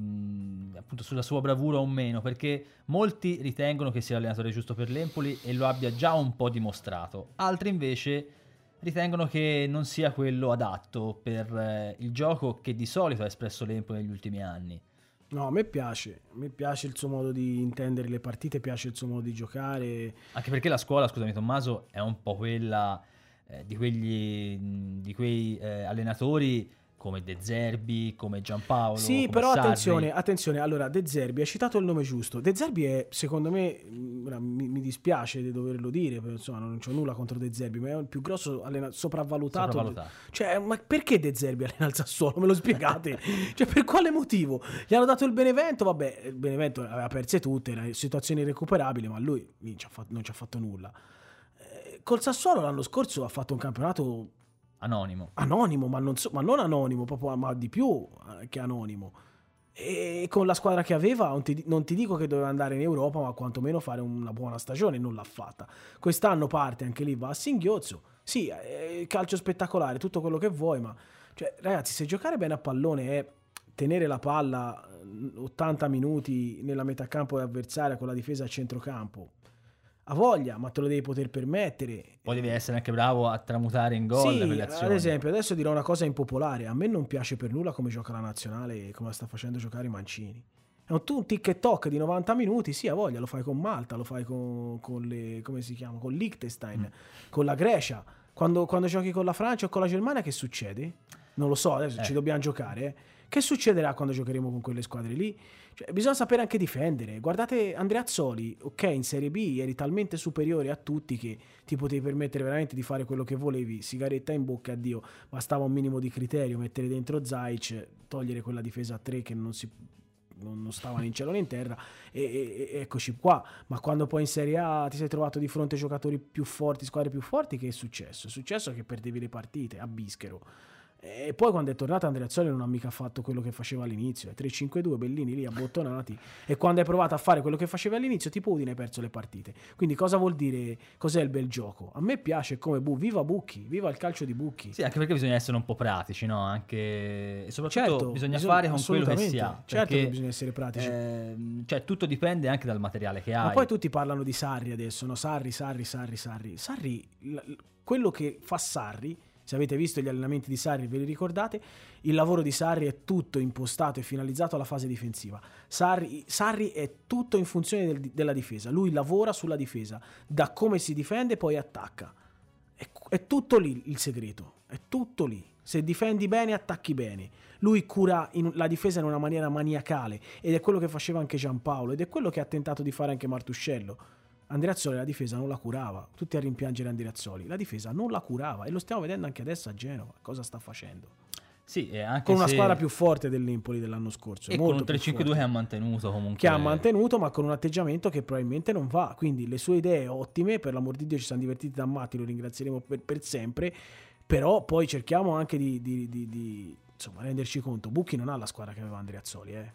appunto sulla sua bravura o meno, perché molti ritengono che sia l'allenatore giusto per l'Empoli e lo abbia già un po' dimostrato, altri invece ritengono che non sia quello adatto per eh, il gioco che di solito ha espresso l'Empoli negli ultimi anni. No, a me piace, a me piace il suo modo di intendere le partite, piace il suo modo di giocare. Anche perché la scuola, scusami Tommaso, è un po' quella eh, di, quegli, di quei eh, allenatori come De Zerbi, come Giampaolo. Sì, come però Sarri. attenzione, attenzione, allora De Zerbi, hai citato il nome giusto. De Zerbi è, secondo me, mm, mi, mi dispiace di doverlo dire, insomma non c'ho nulla contro De Zerbi, ma è il più grosso allena- sopravvalutato. sopravvalutato. Cioè, ma perché De Zerbi allena il Sassuolo? Me lo spiegate? <laughs> cioè, per quale motivo? Gli hanno dato il Benevento, vabbè, il Benevento aveva perse tutte, era in situazioni irrecuperabili, ma lui non ci ha fatto, ci ha fatto nulla. Eh, col Sassuolo l'anno scorso ha fatto un campionato Anonimo. Anonimo, ma non, so, ma non anonimo, proprio, ma di più eh, che anonimo. E con la squadra che aveva, non ti, non ti, dico che doveva andare in Europa, ma quantomeno fare una buona stagione, non l'ha fatta. Quest'anno parte anche lì, va a singhiozzo. Sì, calcio spettacolare, tutto quello che vuoi, ma cioè, ragazzi, se giocare bene a pallone è tenere la palla 80 minuti nella metà campo avversaria con la difesa a centrocampo, ha voglia, ma te lo devi poter permettere. Poi devi essere anche bravo a tramutare in gol sì, le azioni. Ad esempio, adesso dirò una cosa impopolare: a me non piace per nulla come gioca la nazionale e come la sta facendo giocare Mancini. È un, un TikTok di 90 minuti, sì, a voglia, lo fai con Malta, lo fai con, con le, come si chiama, con Liechtenstein, mm. con la Grecia. Quando, quando, giochi con la Francia o con la Germania, che succede? Non lo so, adesso eh. ci dobbiamo giocare. Eh. Che succederà quando giocheremo con quelle squadre lì? Cioè, bisogna sapere anche difendere. Guardate Andrea Azzoli, ok, in Serie B eri talmente superiore a tutti che ti potevi permettere veramente di fare quello che volevi, sigaretta in bocca, addio, bastava un minimo di criterio, mettere dentro Zaic, togliere quella difesa a tre che non si non, stavano in cielo né in terra e, e, e, eccoci qua ma quando poi in Serie A ti sei trovato di fronte a giocatori più forti squadre più forti che è successo? è successo che perdevi le partite a Bischero e poi quando è tornato Andreazzoli non ha mica fatto quello che faceva all'inizio, 3-5-2, Bellini lì abbottonati e quando hai provato a fare quello che faceva all'inizio tipo Udine hai perso le partite. Quindi cosa vuol dire, cos'è il bel gioco? A me piace come Bu, viva Bucchi, viva il calcio di Bucchi. Sì, anche perché bisogna essere un po' pratici, no? Anche... E soprattutto certo, bisogna, bisogna, fare con quello che si ha. Certo che bisogna essere pratici. Eh, cioè tutto dipende anche dal materiale che hai. Ma poi tutti parlano di Sarri adesso, no? Sarri, Sarri, Sarri, Sarri. Sarri, quello che fa Sarri se avete visto gli allenamenti di Sarri, ve li ricordate, il lavoro di Sarri è tutto impostato e finalizzato alla fase difensiva. Sarri, Sarri è tutto in funzione del, della difesa, lui lavora sulla difesa, da come si difende poi attacca. È, è tutto lì il segreto, è tutto lì. Se difendi bene, attacchi bene. Lui cura in, la difesa in una maniera maniacale ed è quello che faceva anche Giampaolo ed è quello che ha tentato di fare anche Martuscello Andreazzoli la difesa non la curava, tutti a rimpiangere Andreazzoli, la difesa non la curava e lo stiamo vedendo anche adesso a Genova, cosa sta facendo. Sì, con una squadra più forte dell'Empoli dell'anno scorso. E con un 3-5-2 che ha mantenuto comunque. Che ha mantenuto, ma con un atteggiamento che probabilmente non va. Quindi le sue idee ottime, per l'amor di Dio ci siamo divertiti da matti, lo ringrazieremo per, per sempre. Però poi cerchiamo anche di, di, di, di insomma, renderci conto. Bucchi non ha la squadra che aveva Andreazzoli, eh.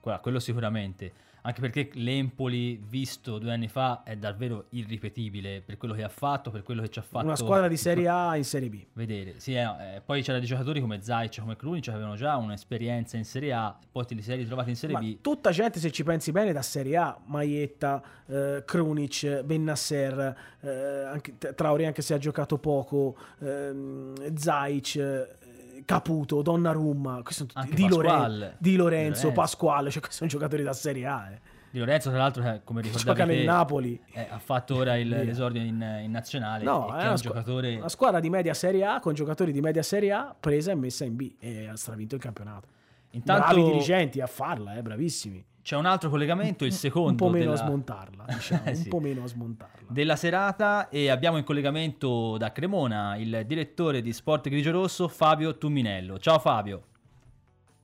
Guarda, quello sicuramente anche perché l'Empoli visto due anni fa è davvero irripetibile per quello che ha fatto, per quello che ci ha fatto. Una squadra di Serie A <laughs> in Serie B. Vedere, sì, eh, eh, poi c'erano dei giocatori come Zaic, come Krunic, che avevano già un'esperienza in Serie A, poi te li sei ritrovati in Serie Ma B. Tutta gente, se ci pensi bene, da Serie A, Maietta, eh, Krunic, Bennasser, eh, anche, Traori anche se ha giocato poco, ehm, Zaic Caputo, Donnarumma, di, Loren- di, Lorenzo, Pasquale, cioè questi sono giocatori da Serie A. Eh. Di Lorenzo, tra l'altro, eh, come ricordavi Gioca nel Napoli. Eh, ha fatto ora il, l'esordio in, in, nazionale. No, è, è un squ- giocatore... una squadra di media Serie A con giocatori di media Serie A presa e messa in B e ha stravinto il campionato. Intanto... Bravi dirigenti a farla, eh, bravissimi. C'è un altro collegamento, il secondo. Un po' meno della... a smontarla, <laughs> diciamo, sì. un po' meno a smontarla. Della serata e abbiamo in collegamento da Cremona il direttore di Sport Grigio Rosso Fabio Tumminello. Ciao Fabio.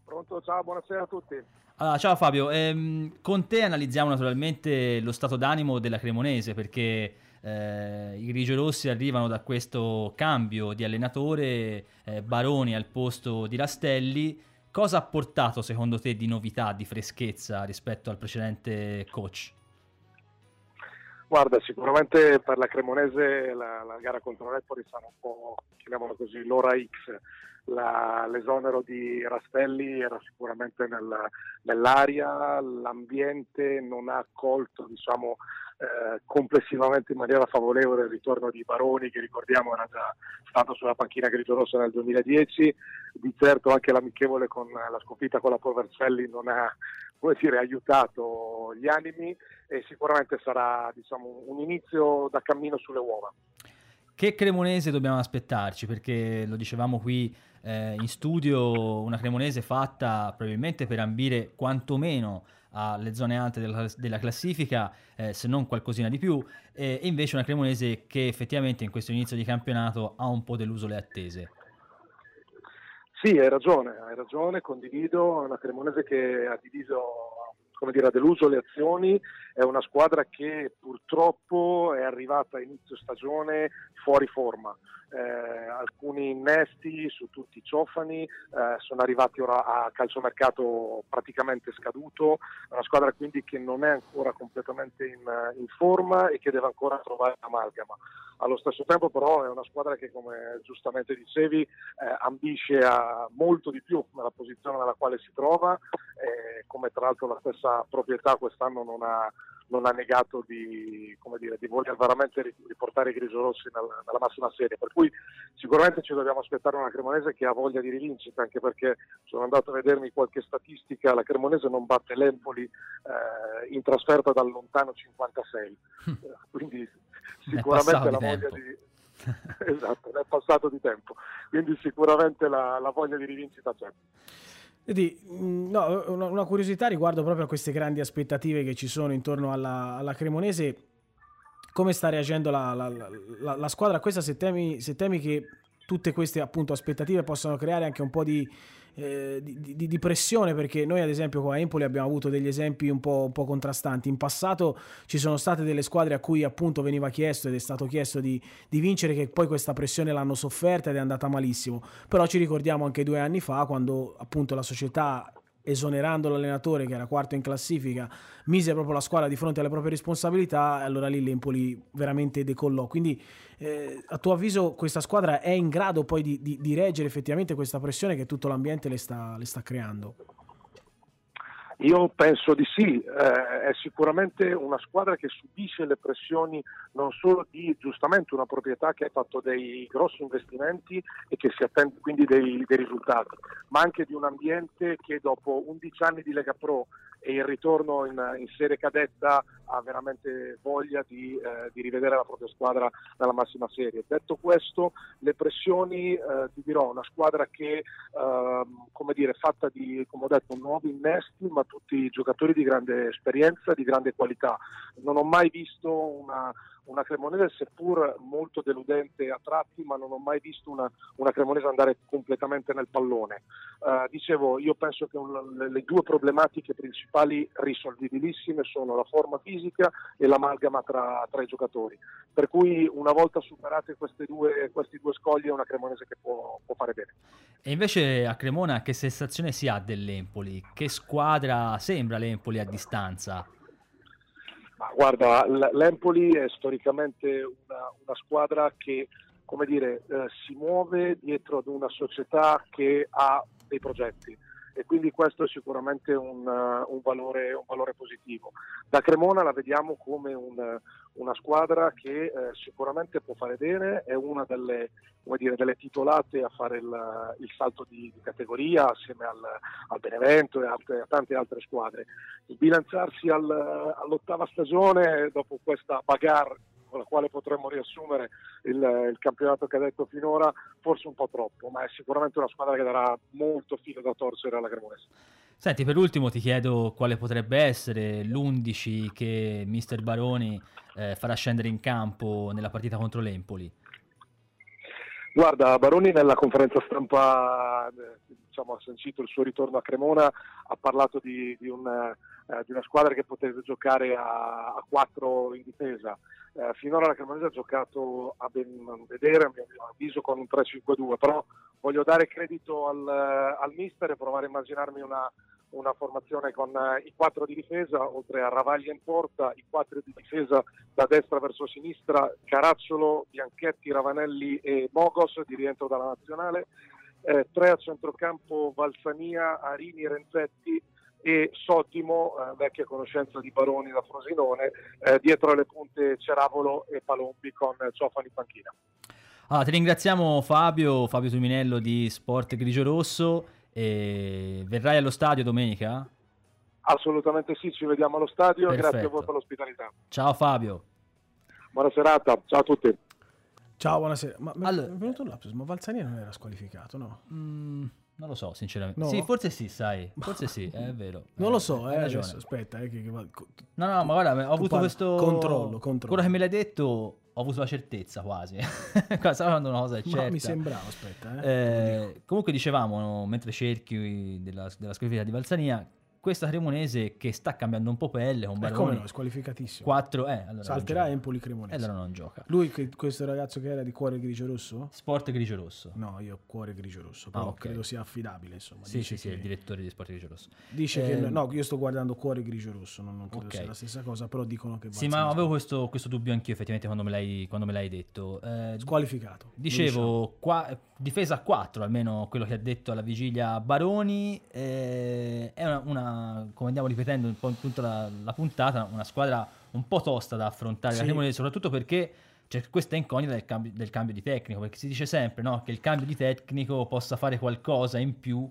Pronto, ciao, buonasera a tutti. Allora, ciao Fabio, ehm, con te analizziamo naturalmente lo stato d'animo della Cremonese perché eh, i grigiorossi arrivano da questo cambio di allenatore, eh, Baroni al posto di Rastelli Cosa ha portato secondo te di novità, di freschezza rispetto al precedente coach? Guarda, sicuramente per la Cremonese la, la gara contro l'Empoli sarà un po', chiamiamola così, l'ora X. La, l'esonero di Rastelli era sicuramente nel, nell'aria, l'ambiente non ha accolto diciamo, eh, complessivamente in maniera favorevole il ritorno di Baroni che ricordiamo era già stato sulla panchina grigio-rossa nel 2010, di certo anche l'amichevole con la sconfitta con la Provercelli non ha come dire, aiutato gli animi e sicuramente sarà diciamo, un inizio da cammino sulle uova. Che Cremonese dobbiamo aspettarci? Perché lo dicevamo qui eh, in studio, una Cremonese fatta probabilmente per ambire quantomeno alle zone alte della, della classifica, eh, se non qualcosina di più, e invece una Cremonese che effettivamente in questo inizio di campionato ha un po' deluso le attese. Sì, hai ragione, hai ragione, condivido, una Cremonese che ha diviso come dire, ha deluso le azioni, è una squadra che purtroppo è arrivata a inizio stagione fuori forma. Eh, alcuni innesti su tutti i ciofani, eh, sono arrivati ora a calciomercato praticamente scaduto, è una squadra quindi che non è ancora completamente in, in forma e che deve ancora trovare l'amalgama. Allo stesso tempo però è una squadra che come giustamente dicevi eh, ambisce a molto di più nella posizione nella quale si trova, come tra l'altro la stessa proprietà quest'anno non ha, non ha negato di, dire, di voler veramente riportare i grigiorossi nella, nella, massima serie. Per cui sicuramente ci dobbiamo aspettare una Cremonese che ha voglia di rivincita, anche perché sono andato a vedermi qualche statistica, la Cremonese non batte l'Empoli eh, in trasferta dal lontano 56. <laughs> Quindi sicuramente la voglia di <laughs> esatto, è passato di tempo, quindi sicuramente la, la voglia di rivincita c'è. Vedi, mm, no, una, curiosità riguardo proprio a queste grandi aspettative che ci sono intorno alla, alla Cremonese. Come sta reagendo la, la, la, la squadra a questa? Se temi, se temi che tutte queste appunto aspettative possano creare anche un po' di, eh, di, di, di, pressione perché noi ad esempio qua a Empoli abbiamo avuto degli esempi un po', un po', contrastanti. In passato ci sono state delle squadre a cui appunto veniva chiesto ed è stato chiesto di, di vincere che poi questa pressione l'hanno sofferta ed è andata malissimo. Però ci ricordiamo anche due anni fa quando appunto la società esonerando l'allenatore che era quarto in classifica, mise proprio la squadra di fronte alle proprie responsabilità allora lì l'Empoli veramente decollò. Quindi eh, a tuo avviso questa squadra è in grado poi di, di, di reggere effettivamente questa pressione che tutto l'ambiente le sta, le sta creando? Io penso di sì, eh, è sicuramente una squadra che subisce le pressioni non solo di giustamente una proprietà che ha fatto dei grossi investimenti e che si attende quindi dei, dei risultati, ma anche di un ambiente che dopo 11 anni di Lega Pro e il ritorno in, in serie cadetta ha veramente voglia di, eh, di, rivedere la propria squadra nella massima serie. Detto questo, le pressioni, eh, ti dirò, una squadra che eh, come dire, fatta di, come ho detto, nuovi innesti, ma tutti giocatori di grande esperienza, di grande qualità. Non ho mai visto una una Cremonese seppur molto deludente a tratti, ma non ho mai visto una, una Cremonese andare completamente nel pallone. Uh, dicevo, io penso che un, le due problematiche principali risolvibilissime sono la forma fisica e l'amalgama tra, tra i giocatori. Per cui una volta superate due, questi due scogli è una Cremonese che può, può fare bene. E invece a Cremona che sensazione si ha dell'Empoli? Che squadra sembra l'Empoli a distanza? Guarda, l'Empoli è storicamente una, una squadra che come dire, eh, si muove dietro ad una società che ha dei progetti e quindi questo è sicuramente un, un, valore, un valore, positivo. Da Cremona la vediamo come un, una squadra che eh, sicuramente può fare bene, è una delle, dire, delle titolate a fare il, il salto di, di, categoria assieme al, al Benevento e altre, a tante altre squadre. Sbilanciarsi al, all'ottava stagione dopo questa bagarre con la quale potremmo riassumere il, il, campionato che ha detto finora, forse un po' troppo, ma è sicuramente una squadra che darà molto filo da torcere alla Cremonese. Senti, per ultimo ti chiedo quale potrebbe essere l'11 che mister Baroni eh, farà scendere in campo nella partita contro l'Empoli. Guarda, Baroni nella conferenza stampa eh, diciamo, ha sancito il suo ritorno a Cremona, ha parlato di, di, un, eh, di una squadra che poteva giocare a, a 4 in difesa. Eh, finora la Cremonese ha giocato a ben vedere, a mio avviso, con un 3-5-2, però voglio dare credito al, al mister e provare a immaginarmi una, una formazione con uh, i quattro di difesa, oltre a Ravaglia in porta, i quattro di difesa da destra verso sinistra, Caracciolo, Bianchetti, Ravanelli e Mogos di rientro dalla nazionale, eh, tre a centrocampo Valsania, Arini, Renzetti e Sottimo, eh, vecchia conoscenza di Baroni da Frosinone, eh, dietro alle punte Ceravolo e Palombi con Ciofani in panchina. Allora, ti ringraziamo Fabio, Fabio Tuminello di Sport Grigio Rosso. E verrai allo stadio domenica? Assolutamente sì, ci vediamo allo stadio. Perfetto. Grazie a voi per l'ospitalità. Ciao Fabio. Buona serata, ciao a tutti. Ciao, buonasera. Ma allora, è venuto un lapsus, ma Valzania non era squalificato, no? Mm, non lo so, sinceramente. No. Sì, forse sì, sai. Forse sì, è vero. <laughs> Non lo so, eh, adesso, aspetta. Eh, che, che va... No, no, ma guarda, ho avuto questo... Controllo, controllo. Quello che me l'hai detto, ho avuto la certezza quasi. <laughs> Stavo facendo una cosa certa. Ma mi sembrava, aspetta. Eh. Eh, comunque dicevamo, no, mentre cerchi della, della squalifica di Valzania, questa Cremonese che sta cambiando un po' pelle con Baroni. come no, è squalificatissimo. 4, eh, allora Salterà Empoli Cremonese. E allora non gioca. Lui, questo ragazzo che era di cuore grigio-rosso? Sport grigio-rosso. No, io cuore grigio-rosso, però ah, okay. credo sia affidabile, insomma. Sì, sì, sì, è il direttore di Sport grigio-rosso. Dice eh, che... No, io sto guardando cuore grigio-rosso, non, non credo okay. sia la stessa cosa, però dicono che... Sì, ma avevo questo, questo, dubbio anch'io effettivamente quando me l'hai, quando me l'hai detto. Eh, Squalificato. Dicevo, qua, difesa a 4, almeno quello che ha detto alla vigilia Baroni. Eh, è una, una come andiamo ripetendo un po' in tutta la, la puntata, una squadra un po' tosta da affrontare Sì. Cremonese, soprattutto perché c'è questa incognita del cambio, del cambio di tecnico, perché si dice sempre no, che il cambio di tecnico possa fare qualcosa in più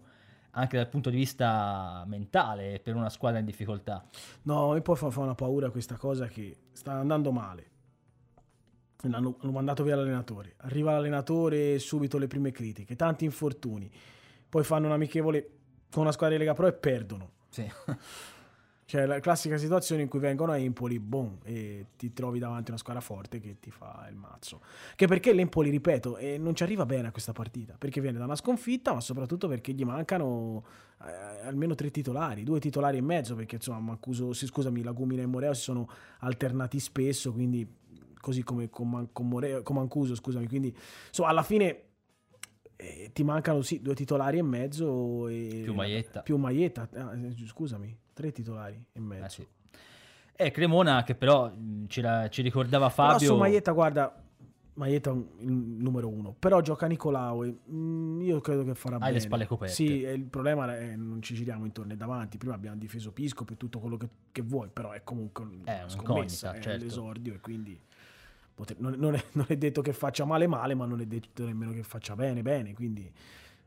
anche dal punto di vista mentale per una squadra in difficoltà. No, e poi fa, fa una paura questa cosa che sta andando male. L'hanno, hanno mandato via l'allenatore. Arriva l'allenatore subito le prime critiche, tanti infortuni. Poi fanno un amichevole con una squadra di Lega Pro e perdono. Sì. Cioè la classica situazione in cui vengono a Empoli, boom, e ti trovi davanti a una squadra forte che ti fa il mazzo. Che perché l'Empoli, ripeto, eh, non ci arriva bene a questa partita, perché viene da una sconfitta, ma soprattutto perché gli mancano eh, almeno tre titolari, due titolari e mezzo, perché insomma Mancuso, sì, scusami, Lagumina e Moreo si sono alternati spesso, quindi così come con, Man- con Moreo- con Mancuso, scusami, quindi insomma alla fine eh, ti mancano sì, due titolari e mezzo e Più Maietta. più Maietta, ah, eh, scusami, tre titolari e mezzo. Eh sì. E Cremona che però ci, ci ricordava Però Fabio... su Maietta, guarda, un- il numero uno, però gioca Nicolau e mm, io credo che farà Hai bene. le spalle coperte. Sì, il problema è non ci giriamo intorno e davanti. Prima abbiamo difeso Pisco per tutto quello che, che vuoi, però è comunque È scommessa, è certo. l'esordio e quindi non, non è, <laughs> non è detto che faccia male male, ma non è detto nemmeno che faccia bene bene, quindi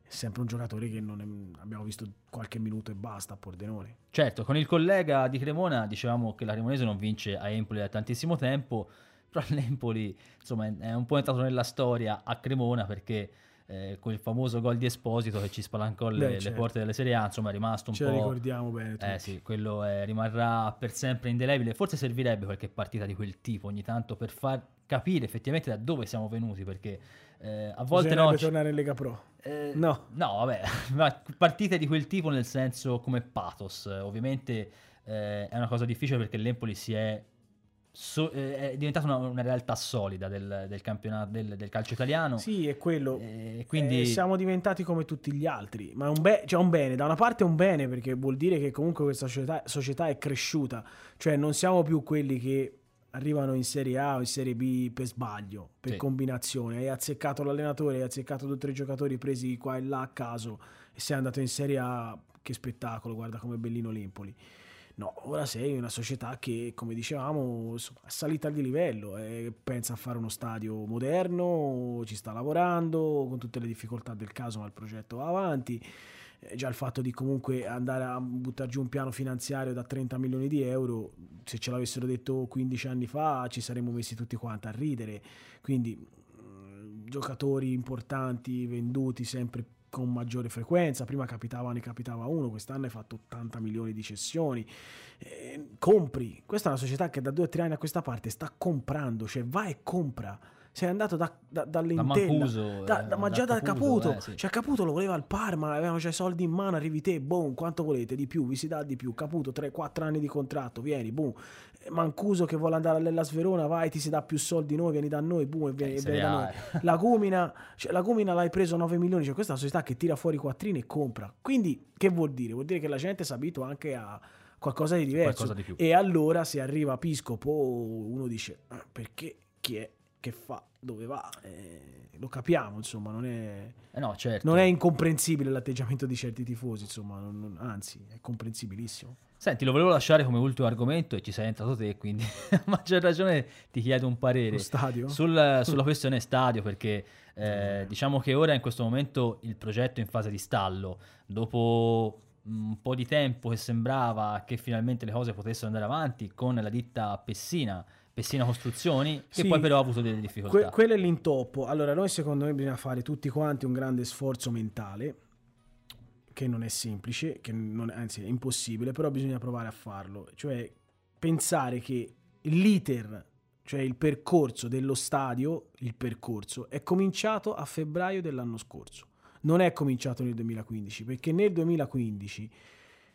è sempre un giocatore che è- abbiamo visto qualche minuto e basta a Pordenone. Certo, con il collega di Cremona dicevamo che la Cremonese non vince a Empoli da tantissimo tempo, <laughs> però l'Empoli insomma è un po' entrato nella storia a Cremona perché eh, quel famoso gol di Esposito che ci spalancò le, Beh, le certo. porte delle Serie A, insomma è rimasto un Ce po'... ricordiamo bene tutti. Eh sì, quello eh, rimarrà per sempre indelebile. Forse servirebbe qualche partita di quel tipo ogni tanto per far capire effettivamente da dove siamo venuti, perché eh, a volte Bisognerebbe no... tornare in Lega Pro. eh, No. No, vabbè, <laughs> ma partite di quel tipo nel senso come pathos. Ovviamente eh, è una cosa difficile perché l'Empoli si è, so- eh, è diventata una, una realtà solida del, del campionato del, del calcio italiano. Sì, è quello. Eh, quindi Eh, siamo diventati come tutti gli altri, ma è un, be- cioè un bene, da una parte è un bene perché vuol dire che comunque questa società, società è cresciuta, cioè non siamo più quelli che arrivano in Serie A o in Serie B per sbaglio, per Sì. combinazione, hai azzeccato l'allenatore, hai azzeccato due o tre giocatori presi qua e là a caso e sei andato in Serie A, che spettacolo, guarda come bellino l'Empoli. No, ora sei una società che, come dicevamo, è salita di livello, eh, pensa a fare uno stadio moderno, ci sta lavorando, con tutte le difficoltà del caso, ma il progetto va avanti. Eh, già il fatto di comunque andare a buttare giù un piano finanziario da 30 milioni di euro, se ce l'avessero detto 15 anni fa ci saremmo messi tutti quanti a ridere. Quindi mh, giocatori importanti venduti sempre con maggiore frequenza, prima capitava ne capitava uno, quest'anno hai fatto 80 milioni di cessioni, Eh, compri, questa è una società che da due o tre anni a questa parte sta comprando, cioè va e compra, sei andato da, da, da dall'Entella, Mancuso, da- eh, da- ma già da Caputo, eh, sì. cioè Caputo lo voleva al Parma, avevano già i soldi in mano, arrivi te, boom, quanto volete di più, vi si dà di più, Caputo 3-4 anni di contratto, vieni, boom, Mancuso che vuole andare all'Ellas Verona, vai, ti si dà più soldi noi, vieni da noi, boom, e vieni, Eh, e vieni da noi. eh. Lagumina, <laughs> cioè, Lagumina l'hai preso 9 milioni, cioè questa è una società che tira fuori quattrini e compra. Quindi che vuol dire? Vuol dire che la gente si abitua anche a qualcosa di diverso. Qualcosa di. E allora se arriva Piscopo uno dice "Ah, perché chi è che fa, dove va? Eh, lo capiamo, insomma, non è, Eh no, certo. non è incomprensibile l'atteggiamento di certi tifosi, insomma, non- non- anzi è comprensibilissimo. Senti, lo volevo lasciare come ultimo argomento e ci sei entrato te, quindi <laughs> a maggior ragione ti chiedo un parere sul- sulla <laughs> questione stadio, perché eh, diciamo che ora in questo momento il progetto è in fase di stallo. Dopo un po' di tempo che sembrava che finalmente le cose potessero andare avanti con la ditta Pessina, Pessina Costruzioni, che Sì. poi però ha avuto delle difficoltà. Que- quello è l'intoppo. Allora, noi secondo me bisogna fare tutti quanti un grande sforzo mentale, che non è semplice, che non anzi è impossibile, però bisogna provare a farlo. Cioè, pensare che l'iter, cioè il percorso dello stadio, il percorso, è cominciato a febbraio dell'anno scorso. Non è cominciato nel 2015, perché nel 2015,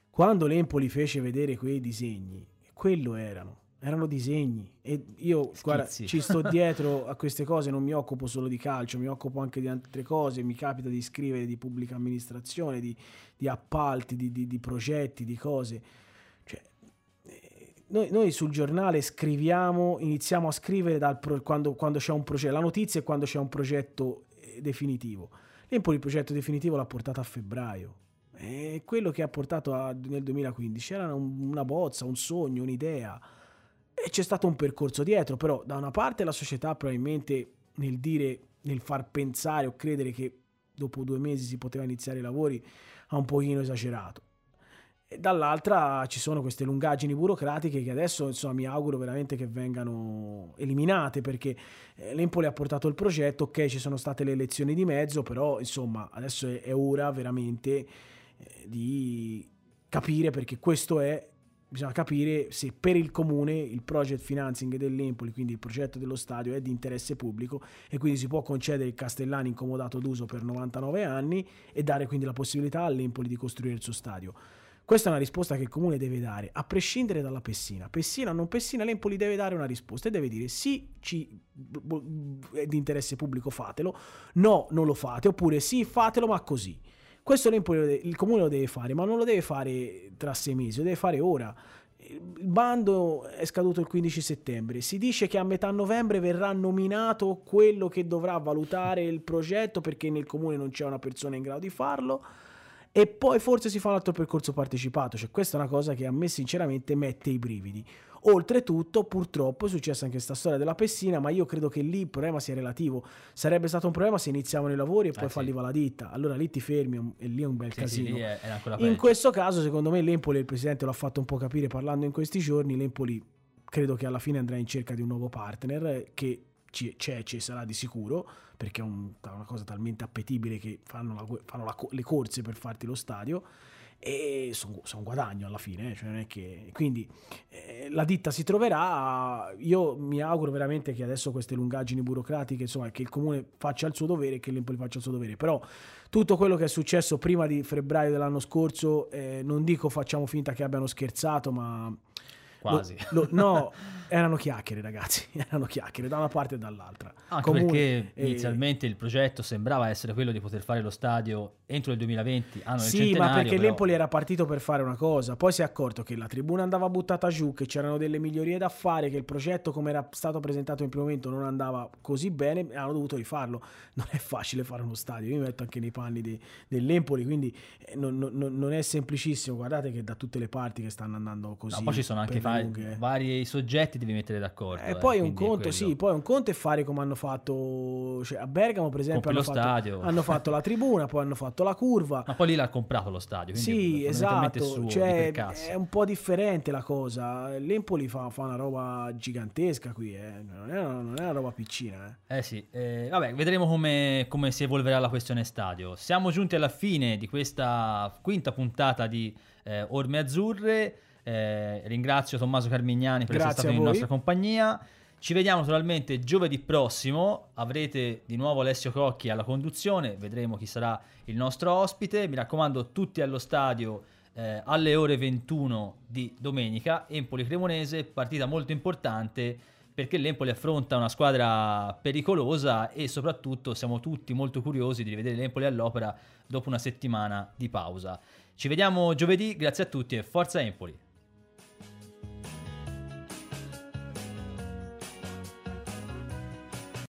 quando l'Empoli fece vedere quei disegni, quello erano. Erano disegni e io guarda, ci sto <laughs> dietro a queste cose, non mi occupo solo di calcio, mi occupo anche di altre cose, mi capita di scrivere di pubblica amministrazione, di, di appalti, di, di- di progetti, di cose. Cioè, eh, noi, noi sul giornale scriviamo, iniziamo a scrivere dal pro- quando, quando c'è un progetto, la notizia è quando c'è un progetto eh, definitivo. L'Empoli il progetto definitivo l'ha portato a febbraio. E quello che ha portato a- nel 2015 era un- una bozza, un sogno, un'idea. E c'è stato un percorso dietro, però da una parte la società probabilmente nel dire, nel far pensare o credere che dopo due mesi si poteva iniziare i lavori ha un pochino esagerato. E dall'altra ci sono queste lungaggini burocratiche che adesso insomma, mi auguro veramente che vengano eliminate perché eh, l'Empoli ha portato il progetto, ok ci sono state le elezioni di mezzo, però insomma adesso è, ora veramente eh, di capire perché questo è bisogna capire se per il comune il project financing dell'Empoli, quindi il progetto dello stadio, è di interesse pubblico e quindi si può concedere il Castellani incomodato d'uso per 99 anni e dare quindi la possibilità all'Empoli di costruire il suo stadio. Questa è una risposta che il comune deve dare, a prescindere dalla Pessina. Pessina o non Pessina, l'Empoli deve dare una risposta e deve dire sì, ci, è di interesse pubblico, fatelo, no, non lo fate, oppure sì, fatelo, ma così. Questo il comune lo deve fare, ma non lo deve fare tra sei mesi, lo deve fare ora. Il bando è scaduto il 15 settembre. Si dice che a metà novembre verrà nominato quello che dovrà valutare il progetto perché nel comune non c'è una persona in grado di farlo e poi forse si fa un altro percorso partecipato. Cioè, questa è una cosa che a me sinceramente mette i brividi. Oltretutto, purtroppo, è successa anche questa storia della Pessina, ma io credo che lì il problema sia relativo. Sarebbe stato un problema se iniziavano i lavori e poi ah, falliva sì. la ditta. Allora lì ti fermi e lì è un bel sì, casino. Sì, è, è in questo caso, secondo me, l'Empoli, il presidente l'ha fatto un po' capire parlando in questi giorni, l'Empoli credo che alla fine andrà in cerca di un nuovo partner che c'è, ci sarà di sicuro perché è un, una cosa talmente appetibile che fanno, la, fanno la, le corse per farti lo stadio e sono son guadagno alla fine, eh? cioè che... quindi eh, la ditta si troverà, io mi auguro veramente che adesso queste lungaggini burocratiche, insomma, che il comune faccia il suo dovere e che l'Empoli faccia il suo dovere, però tutto quello che è successo prima di febbraio dell'anno scorso, eh, non dico facciamo finta che abbiano scherzato, ma Quasi. Lo, lo, no, <laughs> erano chiacchiere, ragazzi. <laughs> Erano chiacchiere da una parte e dall'altra. Anche Comune, perché eh, inizialmente il progetto sembrava essere quello di poter fare lo stadio entro il 2020. Anno sì, ma perché però... l'Empoli era partito per fare una cosa. Poi si è accorto che la tribuna andava buttata giù, che c'erano delle migliorie da fare, che il progetto, come era stato presentato in primo momento, non andava così bene. E hanno dovuto rifarlo. <laughs> Non è facile fare uno stadio. Io mi metto anche nei panni di, dell'Empoli, quindi eh, non, non, non, è semplicissimo. Guardate che da tutte le parti che stanno andando così. No, poi ci sono anche vari, vari soggetti devi mettere d'accordo. E eh, poi un conto, sì, poi un conto è fare come hanno fatto cioè, a Bergamo, per esempio, hanno fatto, hanno fatto, la <laughs> tribuna, poi hanno fatto la curva. Ma poi lì l'ha comprato lo stadio. Sì, esatto. Suo, cioè, è un po' differente la cosa. L'Empoli fa, fa una roba gigantesca qui, eh. non, è una, non, è una, roba piccina. Eh, eh sì, eh, vabbè, vedremo come, come si evolverà la questione stadio. Siamo giunti alla fine di questa quinta puntata di eh, Orme Azzurre. Eh, ringrazio Tommaso Carmignani per Grazie essere stato in nostra compagnia. Ci vediamo naturalmente giovedì prossimo. Avrete di nuovo Alessio Cocchi alla conduzione. Vedremo chi sarà il nostro ospite. Mi raccomando, tutti allo stadio eh, alle ore 21 di domenica. Empoli Cremonese, partita molto importante perché l'Empoli affronta una squadra pericolosa e soprattutto siamo tutti molto curiosi di rivedere l'Empoli all'opera dopo una settimana di pausa. Ci vediamo giovedì, grazie a tutti e forza Empoli!